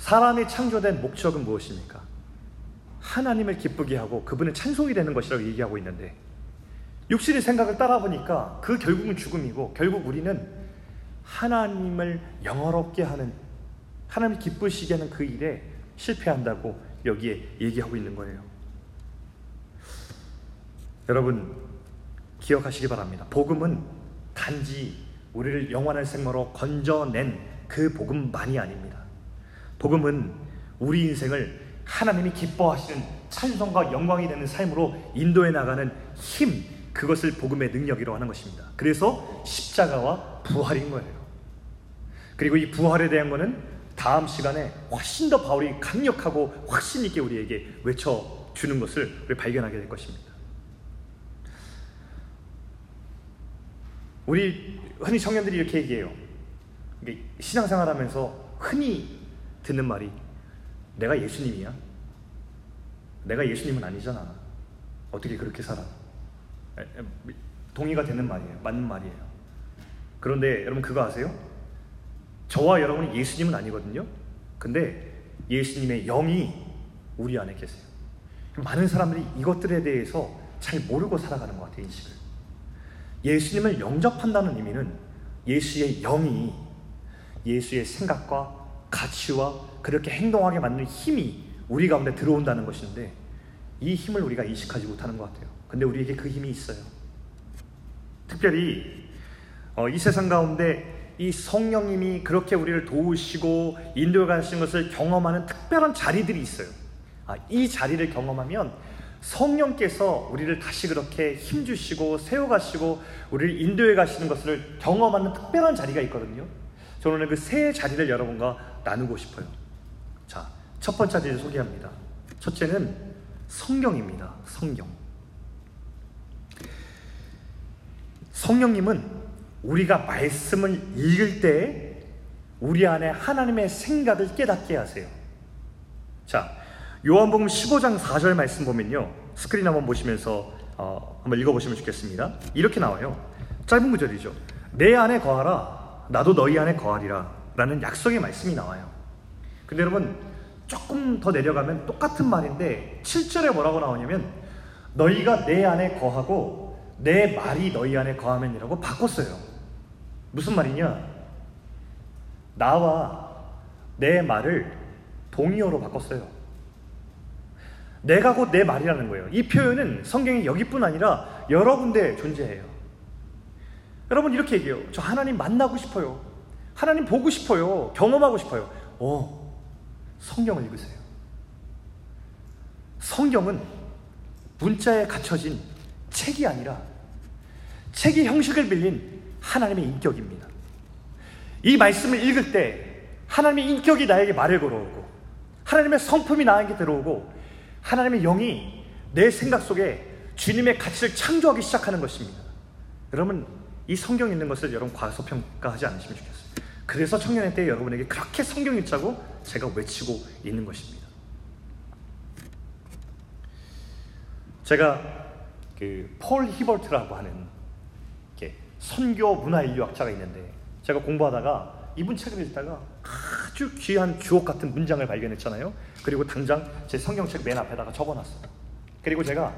사람이 창조된 목적은 무엇입니까? 하나님을 기쁘게 하고 그분의 찬송이 되는 것이라고 얘기하고 있는데 육신의 생각을 따라 보니까 그 결국은 죽음이고 결국 우리는 하나님을 영어롭게 하는 하나님 기쁘시게 하는 그 일에 실패한다고 여기에 얘기하고 있는 거예요. 여러분 기억하시기 바랍니다. 복음은 단지 우리를 영원한 생명으로 건져낸 그 복음만이 아닙니다. 복음은 우리 인생을 하나님이 기뻐하시는 찬송과 영광이 되는 삶으로 인도해 나가는 힘, 그것을 복음의 능력이라고 하는 것입니다. 그래서 십자가와 부활인 거예요. 그리고 이 부활에 대한 것은 다음 시간에 훨씬 더 바울이 강력하고 확신 있게 우리에게 외쳐 주는 것을 우리 발견하게 될 것입니다. 우리 흔히 청년들이 이렇게 얘기해요. 신앙생활 하면서 흔히 듣는 말이 내가 예수님이야? 내가 예수님은 아니잖아. 어떻게 그렇게 살아? 동의가 되는 말이에요. 맞는 말이에요. 그런데 여러분 그거 아세요? 저와 여러분이 예수님은 아니거든요. 근데 예수님의 영이 우리 안에 계세요. 많은 사람들이 이것들에 대해서 잘 모르고 살아가는 것 같아요, 인식을. 예수님을 영접한다는 의미는 예수의 영이 예수의 생각과 가치와 그렇게 행동하게 만드는 힘이 우리 가운데 들어온다는 것인데 이 힘을 우리가 인식하지 못하는 것 같아요. 근데 우리에게 그 힘이 있어요. 특별히 어, 이 세상 가운데 이 성령님이 그렇게 우리를 도우시고 인도해 가시는 것을 경험하는 특별한 자리들이 있어요. 아, 이 자리를 경험하면 성령께서 우리를 다시 그렇게 힘주시고 세워가시고 우리를 인도해 가시는 것을 경험하는 특별한 자리가 있거든요. 저는 오늘 그 세 자리를 여러분과 나누고 싶어요. 자, 첫 번째 자리를 소개합니다. 첫째는 성경입니다. 성경. 성령님은 우리가 말씀을 읽을 때 우리 안에 하나님의 생각을 깨닫게 하세요. 자, 요한복음 15장 4절 말씀 보면요. 스크린 한번 보시면서 어, 한번 읽어보시면 좋겠습니다. 이렇게 나와요. 짧은 구절이죠. 내 안에 거하라. 나도 너희 안에 거하리라. 라는 약속의 말씀이 나와요. 근데 여러분, 조금 더 내려가면 똑같은 말인데 7절에 뭐라고 나오냐면 너희가 내 안에 거하고 내 말이 너희 안에 거하면이라고 바꿨어요. 무슨 말이냐? 나와 내 말을 동의어로 바꿨어요. 내가 곧 내 말이라는 거예요. 이 표현은 성경에 여기뿐 아니라 여러 군데 존재해요. 여러분 이렇게 얘기해요. 저 하나님 만나고 싶어요. 하나님 보고 싶어요. 경험하고 싶어요. 어, 성경을 읽으세요. 성경은 문자에 갇혀진 책이 아니라 책의 형식을 빌린 하나님의 인격입니다. 이 말씀을 읽을 때 하나님의 인격이 나에게 말을 걸어오고 하나님의 성품이 나에게 들어오고 하나님의 영이 내 생각 속에 주님의 가치를 창조하기 시작하는 것입니다. 여러분 이 성경 읽는 것을 여러분 과소평가하지 않으시면 좋겠어요. 그래서 청년의 때 여러분에게 그렇게 성경 읽자고 제가 외치고 있는 것입니다. 제가 그 폴 히버트라고 하는 선교 문화 인류학자가 있는데 제가 공부하다가 이분 책을 읽다가 아주 귀한 주옥 같은 문장을 발견했잖아요. 그리고 당장 제 성경책 맨 앞에다가 적어놨어요. 그리고 제가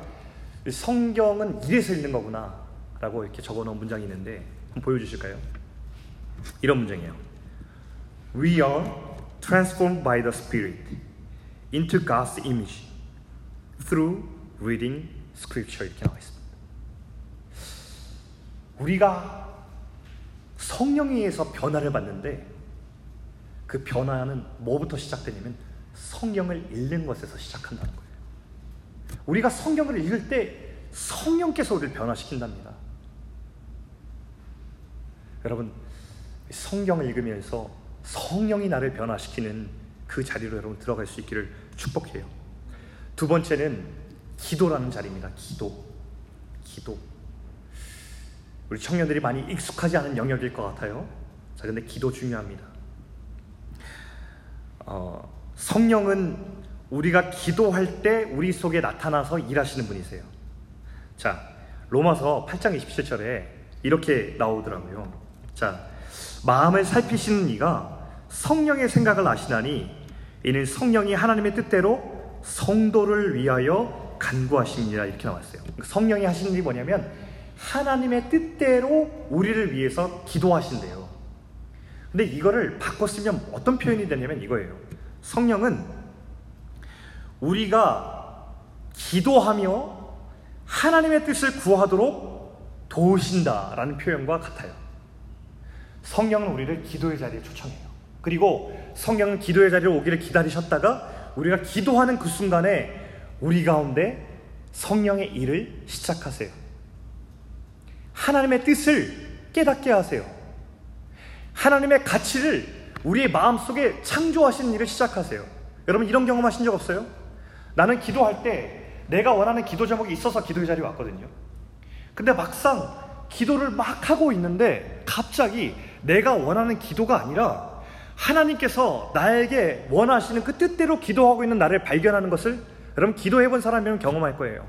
성경은 이래서 읽는 거구나 라고 이렇게 적어놓은 문장이 있는데 한번 보여주실까요? 이런 문장이에요. We are transformed by the Spirit into God's image through reading Scripture 이렇게 나와 있습니다. 우리가 성령에 의해서 변화를 받는데 그 변화는 뭐부터 시작되냐면 성경을 읽는 것에서 시작한다는 거예요. 우리가 성경을 읽을 때 성령께서 우리를 변화시킨답니다. 여러분, 성경을 읽으면서 성령이 나를 변화시키는 그 자리로 여러분 들어갈 수 있기를 축복해요. 두 번째는 기도라는 자리입니다. 기도. 기도. 우리 청년들이 많이 익숙하지 않은 영역일 것 같아요. 자, 근데 기도 중요합니다. 어, 성령은 우리가 기도할 때 우리 속에 나타나서 일하시는 분이세요. 자, 로마서 8장 27절에 이렇게 나오더라고요. 자, 마음을 살피시는 이가 성령의 생각을 아시나니 이는 성령이 하나님의 뜻대로 성도를 위하여 간구하십니다. 이렇게 나왔어요. 성령이 하시는 일이 뭐냐면 하나님의 뜻대로 우리를 위해서 기도하신대요. 근데 이거를 바꿔 쓰면 어떤 표현이 되냐면 이거예요. 성령은 우리가 기도하며 하나님의 뜻을 구하도록 도우신다라는 표현과 같아요. 성령은 우리를 기도의 자리에 초청해요. 그리고 성령은 기도의 자리에 오기를 기다리셨다가 우리가 기도하는 그 순간에 우리 가운데 성령의 일을 시작하세요. 하나님의 뜻을 깨닫게 하세요. 하나님의 가치를 우리의 마음 속에 창조하시는 일을 시작하세요. 여러분 이런 경험 하신 적 없어요? 나는 기도할 때 내가 원하는 기도 제목이 있어서 기도의 자리에 왔거든요. 근데 막상 기도를 막 하고 있는데 갑자기 내가 원하는 기도가 아니라 하나님께서 나에게 원하시는 그 뜻대로 기도하고 있는 나를 발견하는 것을 여러분 기도해 본 사람이면 경험할 거예요.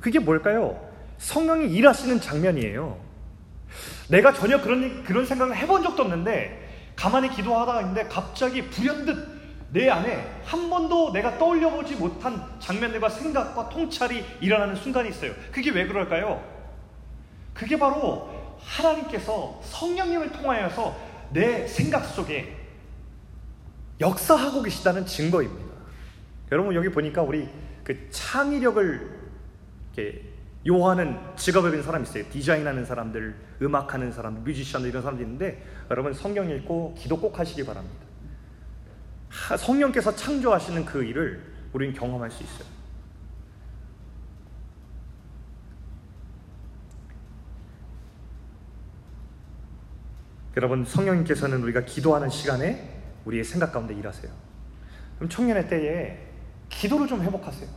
그게 뭘까요? 성령이 일하시는 장면이에요. 내가 전혀 그런 그런 생각을 해본 적도 없는데 가만히 기도하다가 있는데 갑자기 불현듯 내 안에 한 번도 내가 떠올려 보지 못한 장면들과 생각과 통찰이 일어나는 순간이 있어요. 그게 왜 그럴까요? 그게 바로 하나님께서 성령님을 통하여서 내 생각 속에 역사하고 계시다는 증거입니다. 여러분 여기 보니까 우리 그 창의력을 이렇게 요하는 직업을 가진 사람 있어요. 디자인하는 사람들, 음악하는 사람, 뮤지션들 이런 사람들 있는데 여러분 성경 읽고 기도 꼭 하시기 바랍니다. 성령께서 창조하시는 그 일을 우리는 경험할 수 있어요. 여러분 성령님께서는 우리가 기도하는 시간에 우리의 생각 가운데 일하세요. 그럼 청년의 때에 기도를 좀 회복하세요.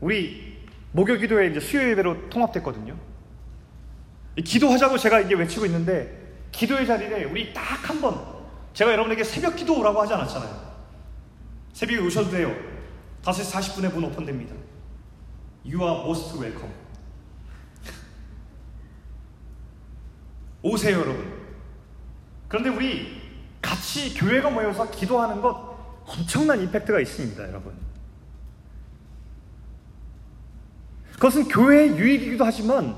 우리 목요 기도회 이제 수요 예배로 통합됐거든요. 기도하자고 제가 이게 외치고 있는데 기도의 자리에 우리 딱 한 번 제가 여러분에게 새벽 기도라고 하지 않았잖아요. 새벽에 오셔도 돼요. 5시 40분에 문 오픈됩니다. You are most welcome. 오세요, 여러분. 그런데 우리 같이 교회가 모여서 기도하는 것 엄청난 임팩트가 있습니다, 여러분. 그것은 교회의 유익이기도 하지만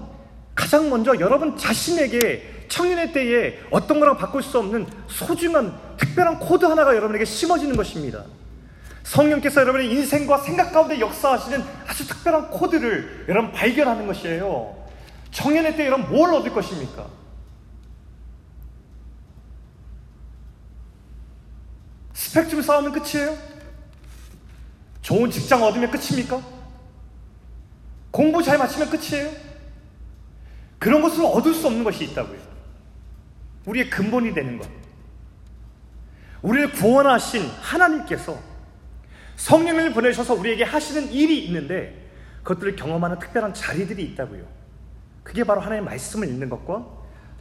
가장 먼저 여러분 자신에게 청년의 때에 어떤 거랑 바꿀 수 없는 소중한 특별한 코드 하나가 여러분에게 심어지는 것입니다. 성령께서 여러분의 인생과 생각 가운데 역사하시는 아주 특별한 코드를 여러분 발견하는 것이에요. 청년의 때 여러분 뭘 얻을 것입니까? 스펙 좀 쌓으면 끝이에요? 좋은 직장 얻으면 끝입니까? 공부 잘 마치면 끝이에요? 그런 것을 얻을 수 없는 것이 있다고요. 우리의 근본이 되는 것. 우리를 구원하신 하나님께서 성령을 보내셔서 우리에게 하시는 일이 있는데 그것들을 경험하는 특별한 자리들이 있다고요. 그게 바로 하나님의 말씀을 읽는 것과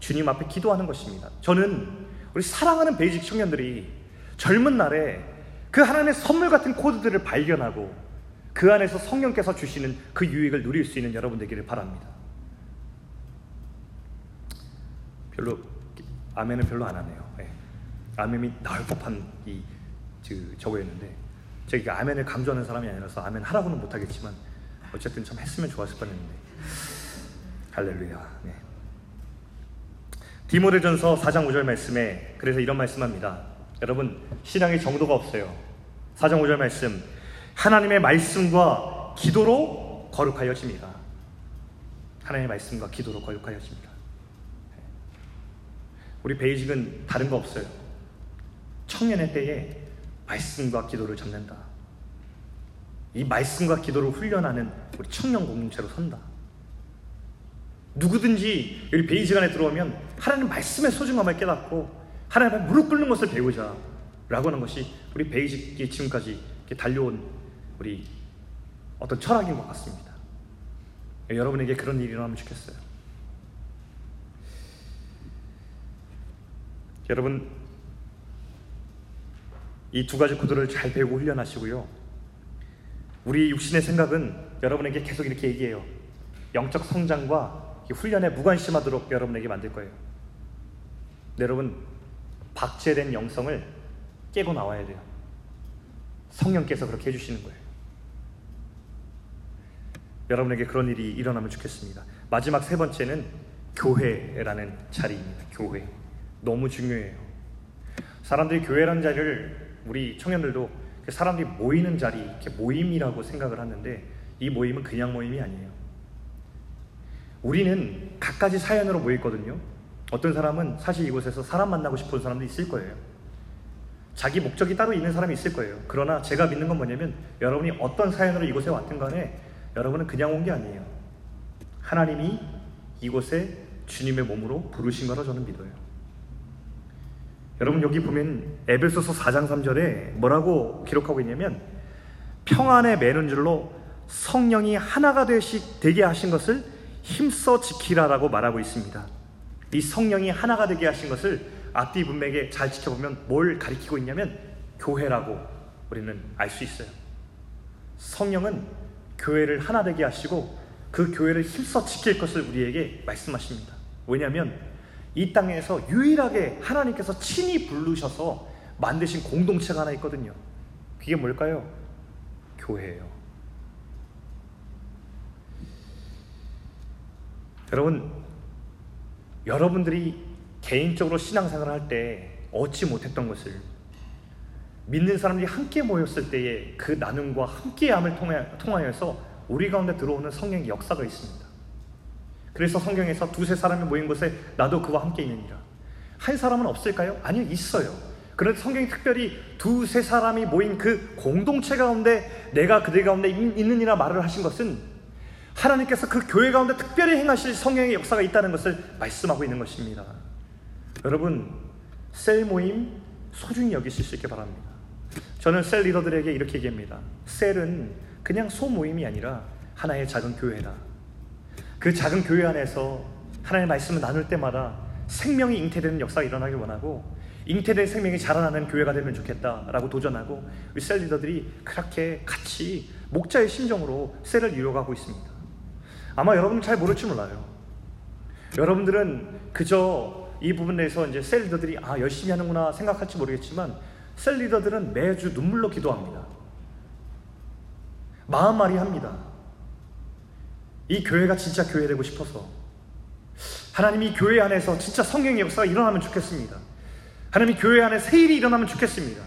주님 앞에 기도하는 것입니다. 저는 우리 사랑하는 베이직 청년들이 젊은 날에 그 하나님의 선물 같은 코드들을 발견하고 그 안에서 성령께서 주시는 그 유익을 누릴 수 있는 여러분 되기를 바랍니다. 별로 아멘은 별로 안 하네요. 네. 아멘이 나올 법한 이 저거였는데 제가 아멘을 강조하는 사람이 아니라서 아멘 하라고는 못하겠지만 어쨌든 좀 했으면 좋았을 뻔했는데 할렐루야. 네. 디모데전서 4장 5절 말씀에 그래서 이런 말씀합니다. 여러분 신앙의 정도가 없어요. 4장 5절 말씀 하나님의 말씀과 기도로 거룩하여집니다. 하나님의 말씀과 기도로 거룩하여집니다. 우리 베이직은 다른 거 없어요. 청년의 때에 말씀과 기도를 잡는다. 이 말씀과 기도를 훈련하는 우리 청년 공동체로 선다. 누구든지 여기 베이직 안에 들어오면 하나님 말씀의 소중함을 깨닫고 하나님 앞에 무릎 꿇는 것을 배우자. 라고 하는 것이 우리 베이직이 지금까지 달려온 우리 어떤 철학인 것 같습니다. 여러분에게 그런 일이 일어나면 좋겠어요. 여러분, 이 두 가지 구도를 잘 배우고 훈련하시고요. 우리 육신의 생각은 여러분에게 계속 이렇게 얘기해요. 영적 성장과 훈련에 무관심하도록 여러분에게 만들 거예요. 여러분, 박제된 영성을 깨고 나와야 돼요. 성령께서 그렇게 해주시는 거예요. 여러분에게 그런 일이 일어나면 좋겠습니다. 마지막 세 번째는 교회라는 자리입니다. 교회. 너무 중요해요. 사람들이 교회라는 자리를 우리 청년들도 그 사람들이 모이는 자리, 이렇게 모임이라고 생각을 하는데 이 모임은 그냥 모임이 아니에요. 우리는 갖가지 사연으로 모였거든요. 어떤 사람은 사실 이곳에서 사람 만나고 싶은 사람도 있을 거예요. 자기 목적이 따로 있는 사람이 있을 거예요. 그러나 제가 믿는 건 뭐냐면 여러분이 어떤 사연으로 이곳에 왔든 간에 여러분은 그냥 온 게 아니에요. 하나님이 이곳에 주님의 몸으로 부르신 거라 저는 믿어요. 여러분 여기 보면 에베소서 4장 3절에 뭐라고 기록하고 있냐면 평안에 매는 줄로 성령이 하나가 되게 하신 것을 힘써 지키라라고 말하고 있습니다. 이 성령이 하나가 되게 하신 것을 앞뒤 문맥에 잘 지켜보면 뭘 가리키고 있냐면 교회라고 우리는 알 수 있어요. 성령은 교회를 하나 되게 하시고 그 교회를 힘써 지킬 것을 우리에게 말씀하십니다. 왜냐하면 이 땅에서 유일하게 하나님께서 친히 부르셔서 만드신 공동체가 하나 있거든요. 그게 뭘까요? 교회예요. 여러분, 여러분들이 개인적으로 신앙생활을 할 때 얻지 못했던 것을 믿는 사람들이 함께 모였을 때의 그 나눔과 함께함을 통하여서 우리 가운데 들어오는 성령의 역사가 있습니다. 그래서 성경에서 두세 사람이 모인 곳에 나도 그와 함께 있느니라. 한 사람은 없을까요? 아니요, 있어요. 그런데 성경이 특별히 두세 사람이 모인 그 공동체 가운데 내가 그들 가운데 있느니라 말을 하신 것은 하나님께서 그 교회 가운데 특별히 행하실 성령의 역사가 있다는 것을 말씀하고 있는 것입니다. 여러분, 셀 모임 소중히 여기실 수 있게 바랍니다. 저는 셀 리더들에게 이렇게 얘기합니다. 셀은 그냥 소모임이 아니라 하나의 작은 교회다. 그 작은 교회 안에서 하나님의 말씀을 나눌 때마다 생명이 잉태되는 역사가 일어나길 원하고 잉태된 생명이 자라나는 교회가 되면 좋겠다라고 도전하고 셀 리더들이 그렇게 같이 목자의 심정으로 셀을 이루어가고 있습니다. 아마 여러분은 잘 모를지 몰라요. 여러분들은 그저 이 부분에서 이제 셀 리더들이 아 열심히 하는구나 생각할지 모르겠지만 셀 리더들은 매주 눈물로 기도합니다. 마음말이 합니다. 이 교회가 진짜 교회 되고 싶어서 하나님이 교회 안에서 진짜 성경의 역사가 일어나면 좋겠습니다. 하나님이 교회 안에 새 일이 일어나면 좋겠습니다.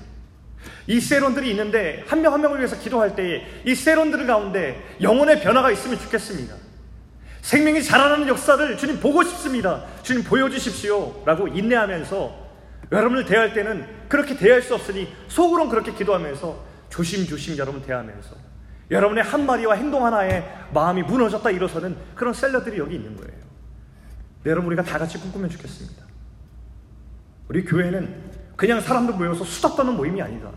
이 세론들이 있는데 한 명 한 명을 위해서 기도할 때에 이 세론들 가운데 영혼의 변화가 있으면 좋겠습니다. 생명이 자라나는 역사를 주님 보고 싶습니다. 주님 보여주십시오. 라고 인내하면서 여러분을 대할 때는 그렇게 대할 수 없으니 속으론 그렇게 기도하면서 조심조심 여러분 대하면서 여러분의 한마디와 행동 하나에 마음이 무너졌다 일어서는 그런 셀러들이 여기 있는 거예요. 네, 여러분 우리가 다 같이 꿈꾸면 좋겠습니다. 우리 교회는 그냥 사람들 모여서 수다 떠는 모임이 아니다.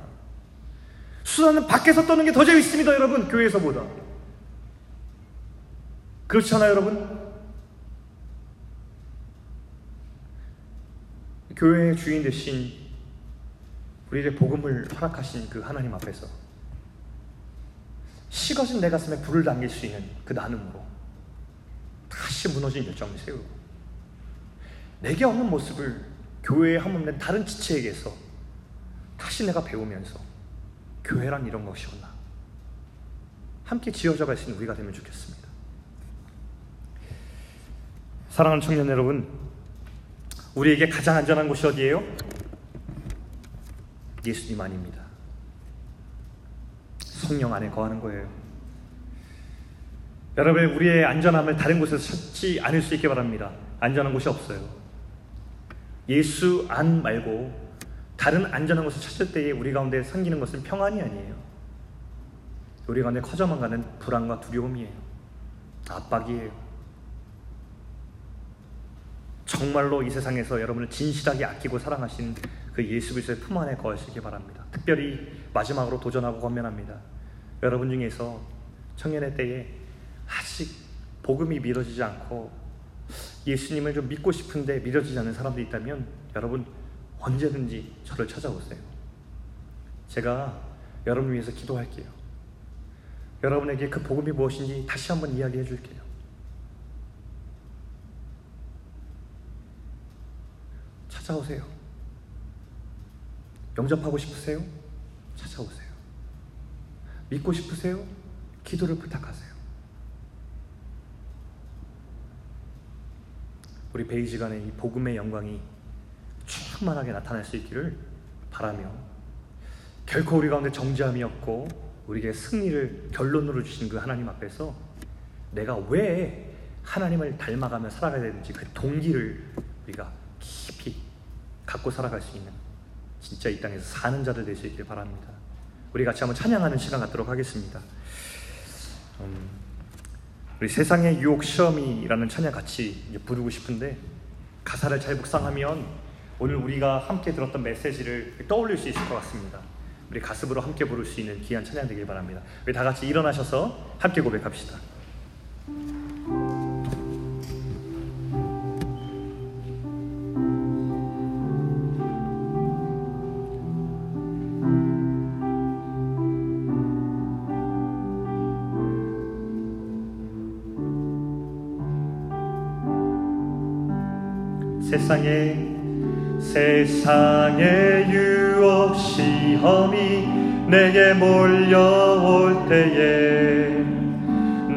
수다는 밖에서 떠는 게 더 재밌습니다, 여러분. 교회에서보다. 그렇지 않아요, 여러분? 교회의 주인 되신 우리에게 복음을 허락하신 그 하나님 앞에서 식어진 내 가슴에 불을 당길 수 있는 그 나눔으로 다시 무너진 열정을 세우고 내게 없는 모습을 교회에 한없는 다른 지체에게서 다시 내가 배우면서 교회란 이런 것이구나 함께 지어져 갈 수 있는 우리가 되면 좋겠습니다 사랑하는 청년 여러분 우리에게 가장 안전한 곳이 어디예요? 예수님 아닙니다 성령 안에 거하는 거예요. 여러분, 우리의 안전함을 다른 곳에서 찾지 않을 수 있게 바랍니다. 안전한 곳이 없어요. 예수 안 말고 다른 안전한 곳을 찾을 때에 우리 가운데 생기는 것은 평안이 아니에요. 우리 가운데 커져만 가는 불안과 두려움이에요. 압박이에요. 정말로 이 세상에서 여러분을 진실하게 아끼고 사랑하신 그 예수 그리스도의 품 안에 거하시기 바랍니다. 특별히 마지막으로 도전하고 권면합니다. 여러분 중에서 청년의 때에 아직 복음이 믿어지지 않고 예수님을 좀 믿고 싶은데 믿어지지 않는 사람도 있다면 여러분 언제든지 저를 찾아오세요. 제가 여러분 위해서 기도할게요. 여러분에게 그 복음이 무엇인지 다시 한번 이야기해 줄게요. 찾아오세요. 영접하고 싶으세요? 찾아오세요. 믿고 싶으세요? 기도를 부탁하세요. 우리 베이지간의 이 복음의 영광이 충만하게 나타날 수 있기를 바라며 결코 우리 가운데 정죄함이 없고 우리에게 승리를 결론으로 주신 그 하나님 앞에서 내가 왜 하나님을 닮아가며 살아가야 되는지 그 동기를 우리가 깊이 갖고 살아갈 수 있는 진짜 이 땅에서 사는 자들 있길 바랍니다. 우리 같이 한번 찬양하는 시간 갖도록 하겠습니다. 음, 우리 세상의 유혹 시험이라는 찬양 같이 부르고 싶은데 가사를 잘 묵상하면 오늘 우리가 함께 들었던 메시지를 떠올릴 수 있을 것 같습니다. 우리 가슴으로 함께 부를 수 있는 귀한 찬양 되길 바랍니다. 우리 다 같이 일어나셔서 함께 고백합시다. 세상에 세상의 유혹 시험이 내게 몰려올 때에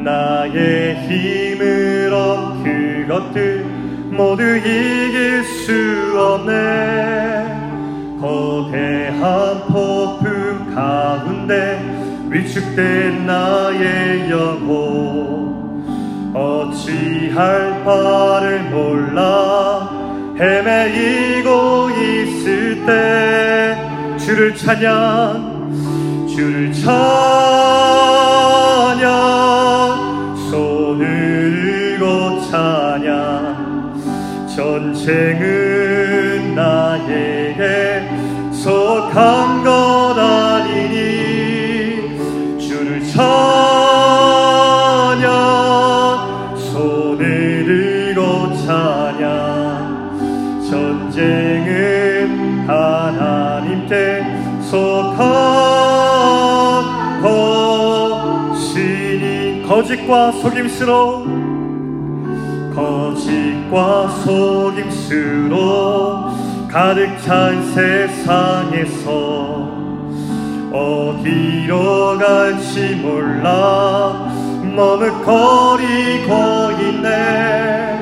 나의 힘으로 그것들 모두 이길 수 없네. 거대한 폭풍 가운데 위축된 나의 영혼 어찌할 바를 몰라 헤매이고 있을 때 주를 찬양 주를 찬양 손을 들고 찬양. 전쟁은 나에게 속한 거짓과 속임수로 거짓과 속임수로 가득 찬 세상에서 어디로 갈지 몰라. 머뭇거리고 있네.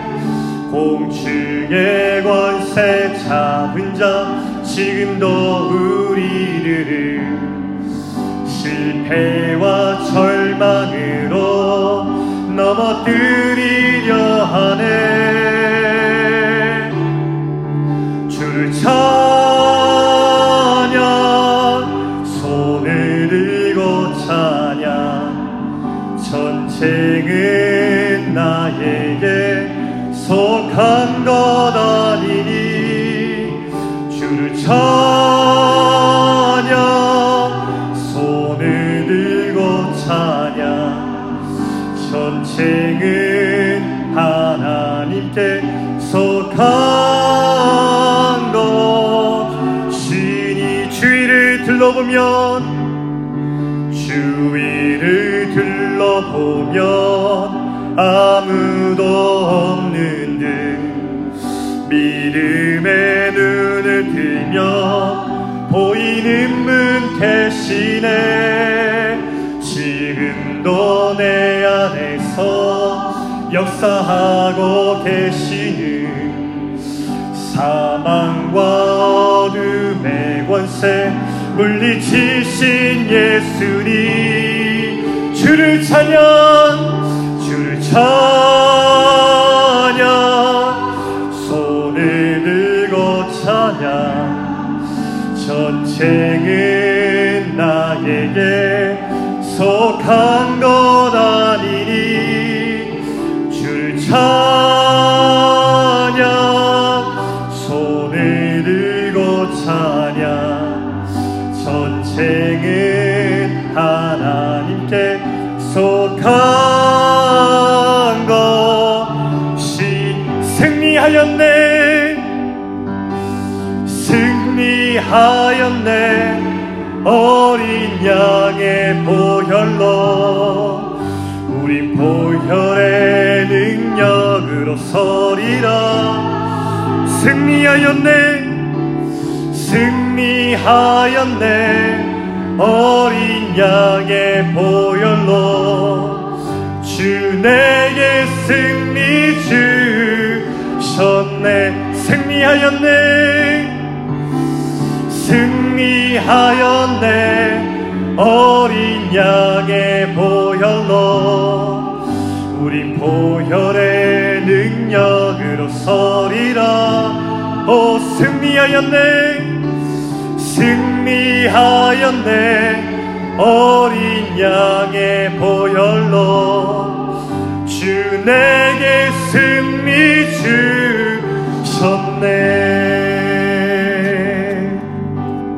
공중의 권세 잡은 자 지금도 우리를 실패와 절망으로 넘어뜨리려 하네. 주를 찬 둘러보면 주위를 둘러보면 아무도 없는 듯 믿음의 눈을 들며 보이는 분 계시네 지금도 내 안에서 역사하고 계시는 사망과 어둠의 권세 물리치신 예수님 주를 찬양 주를 찬양 손을 들고 찬양. 전쟁 어린 양의 보혈로 우리 보혈의 능력으로 서리라. 승리하였네 승리하였네. 어린 양의 보혈로 주 내게 승리 승리하였네. 승리하였네 승리하였네. 어린 양의 보혈로 우리 보혈의 능력으로 서리라. 오 승리하였네. 승리하였네. 어린 양의 보혈로 주 내게 승리 주셨네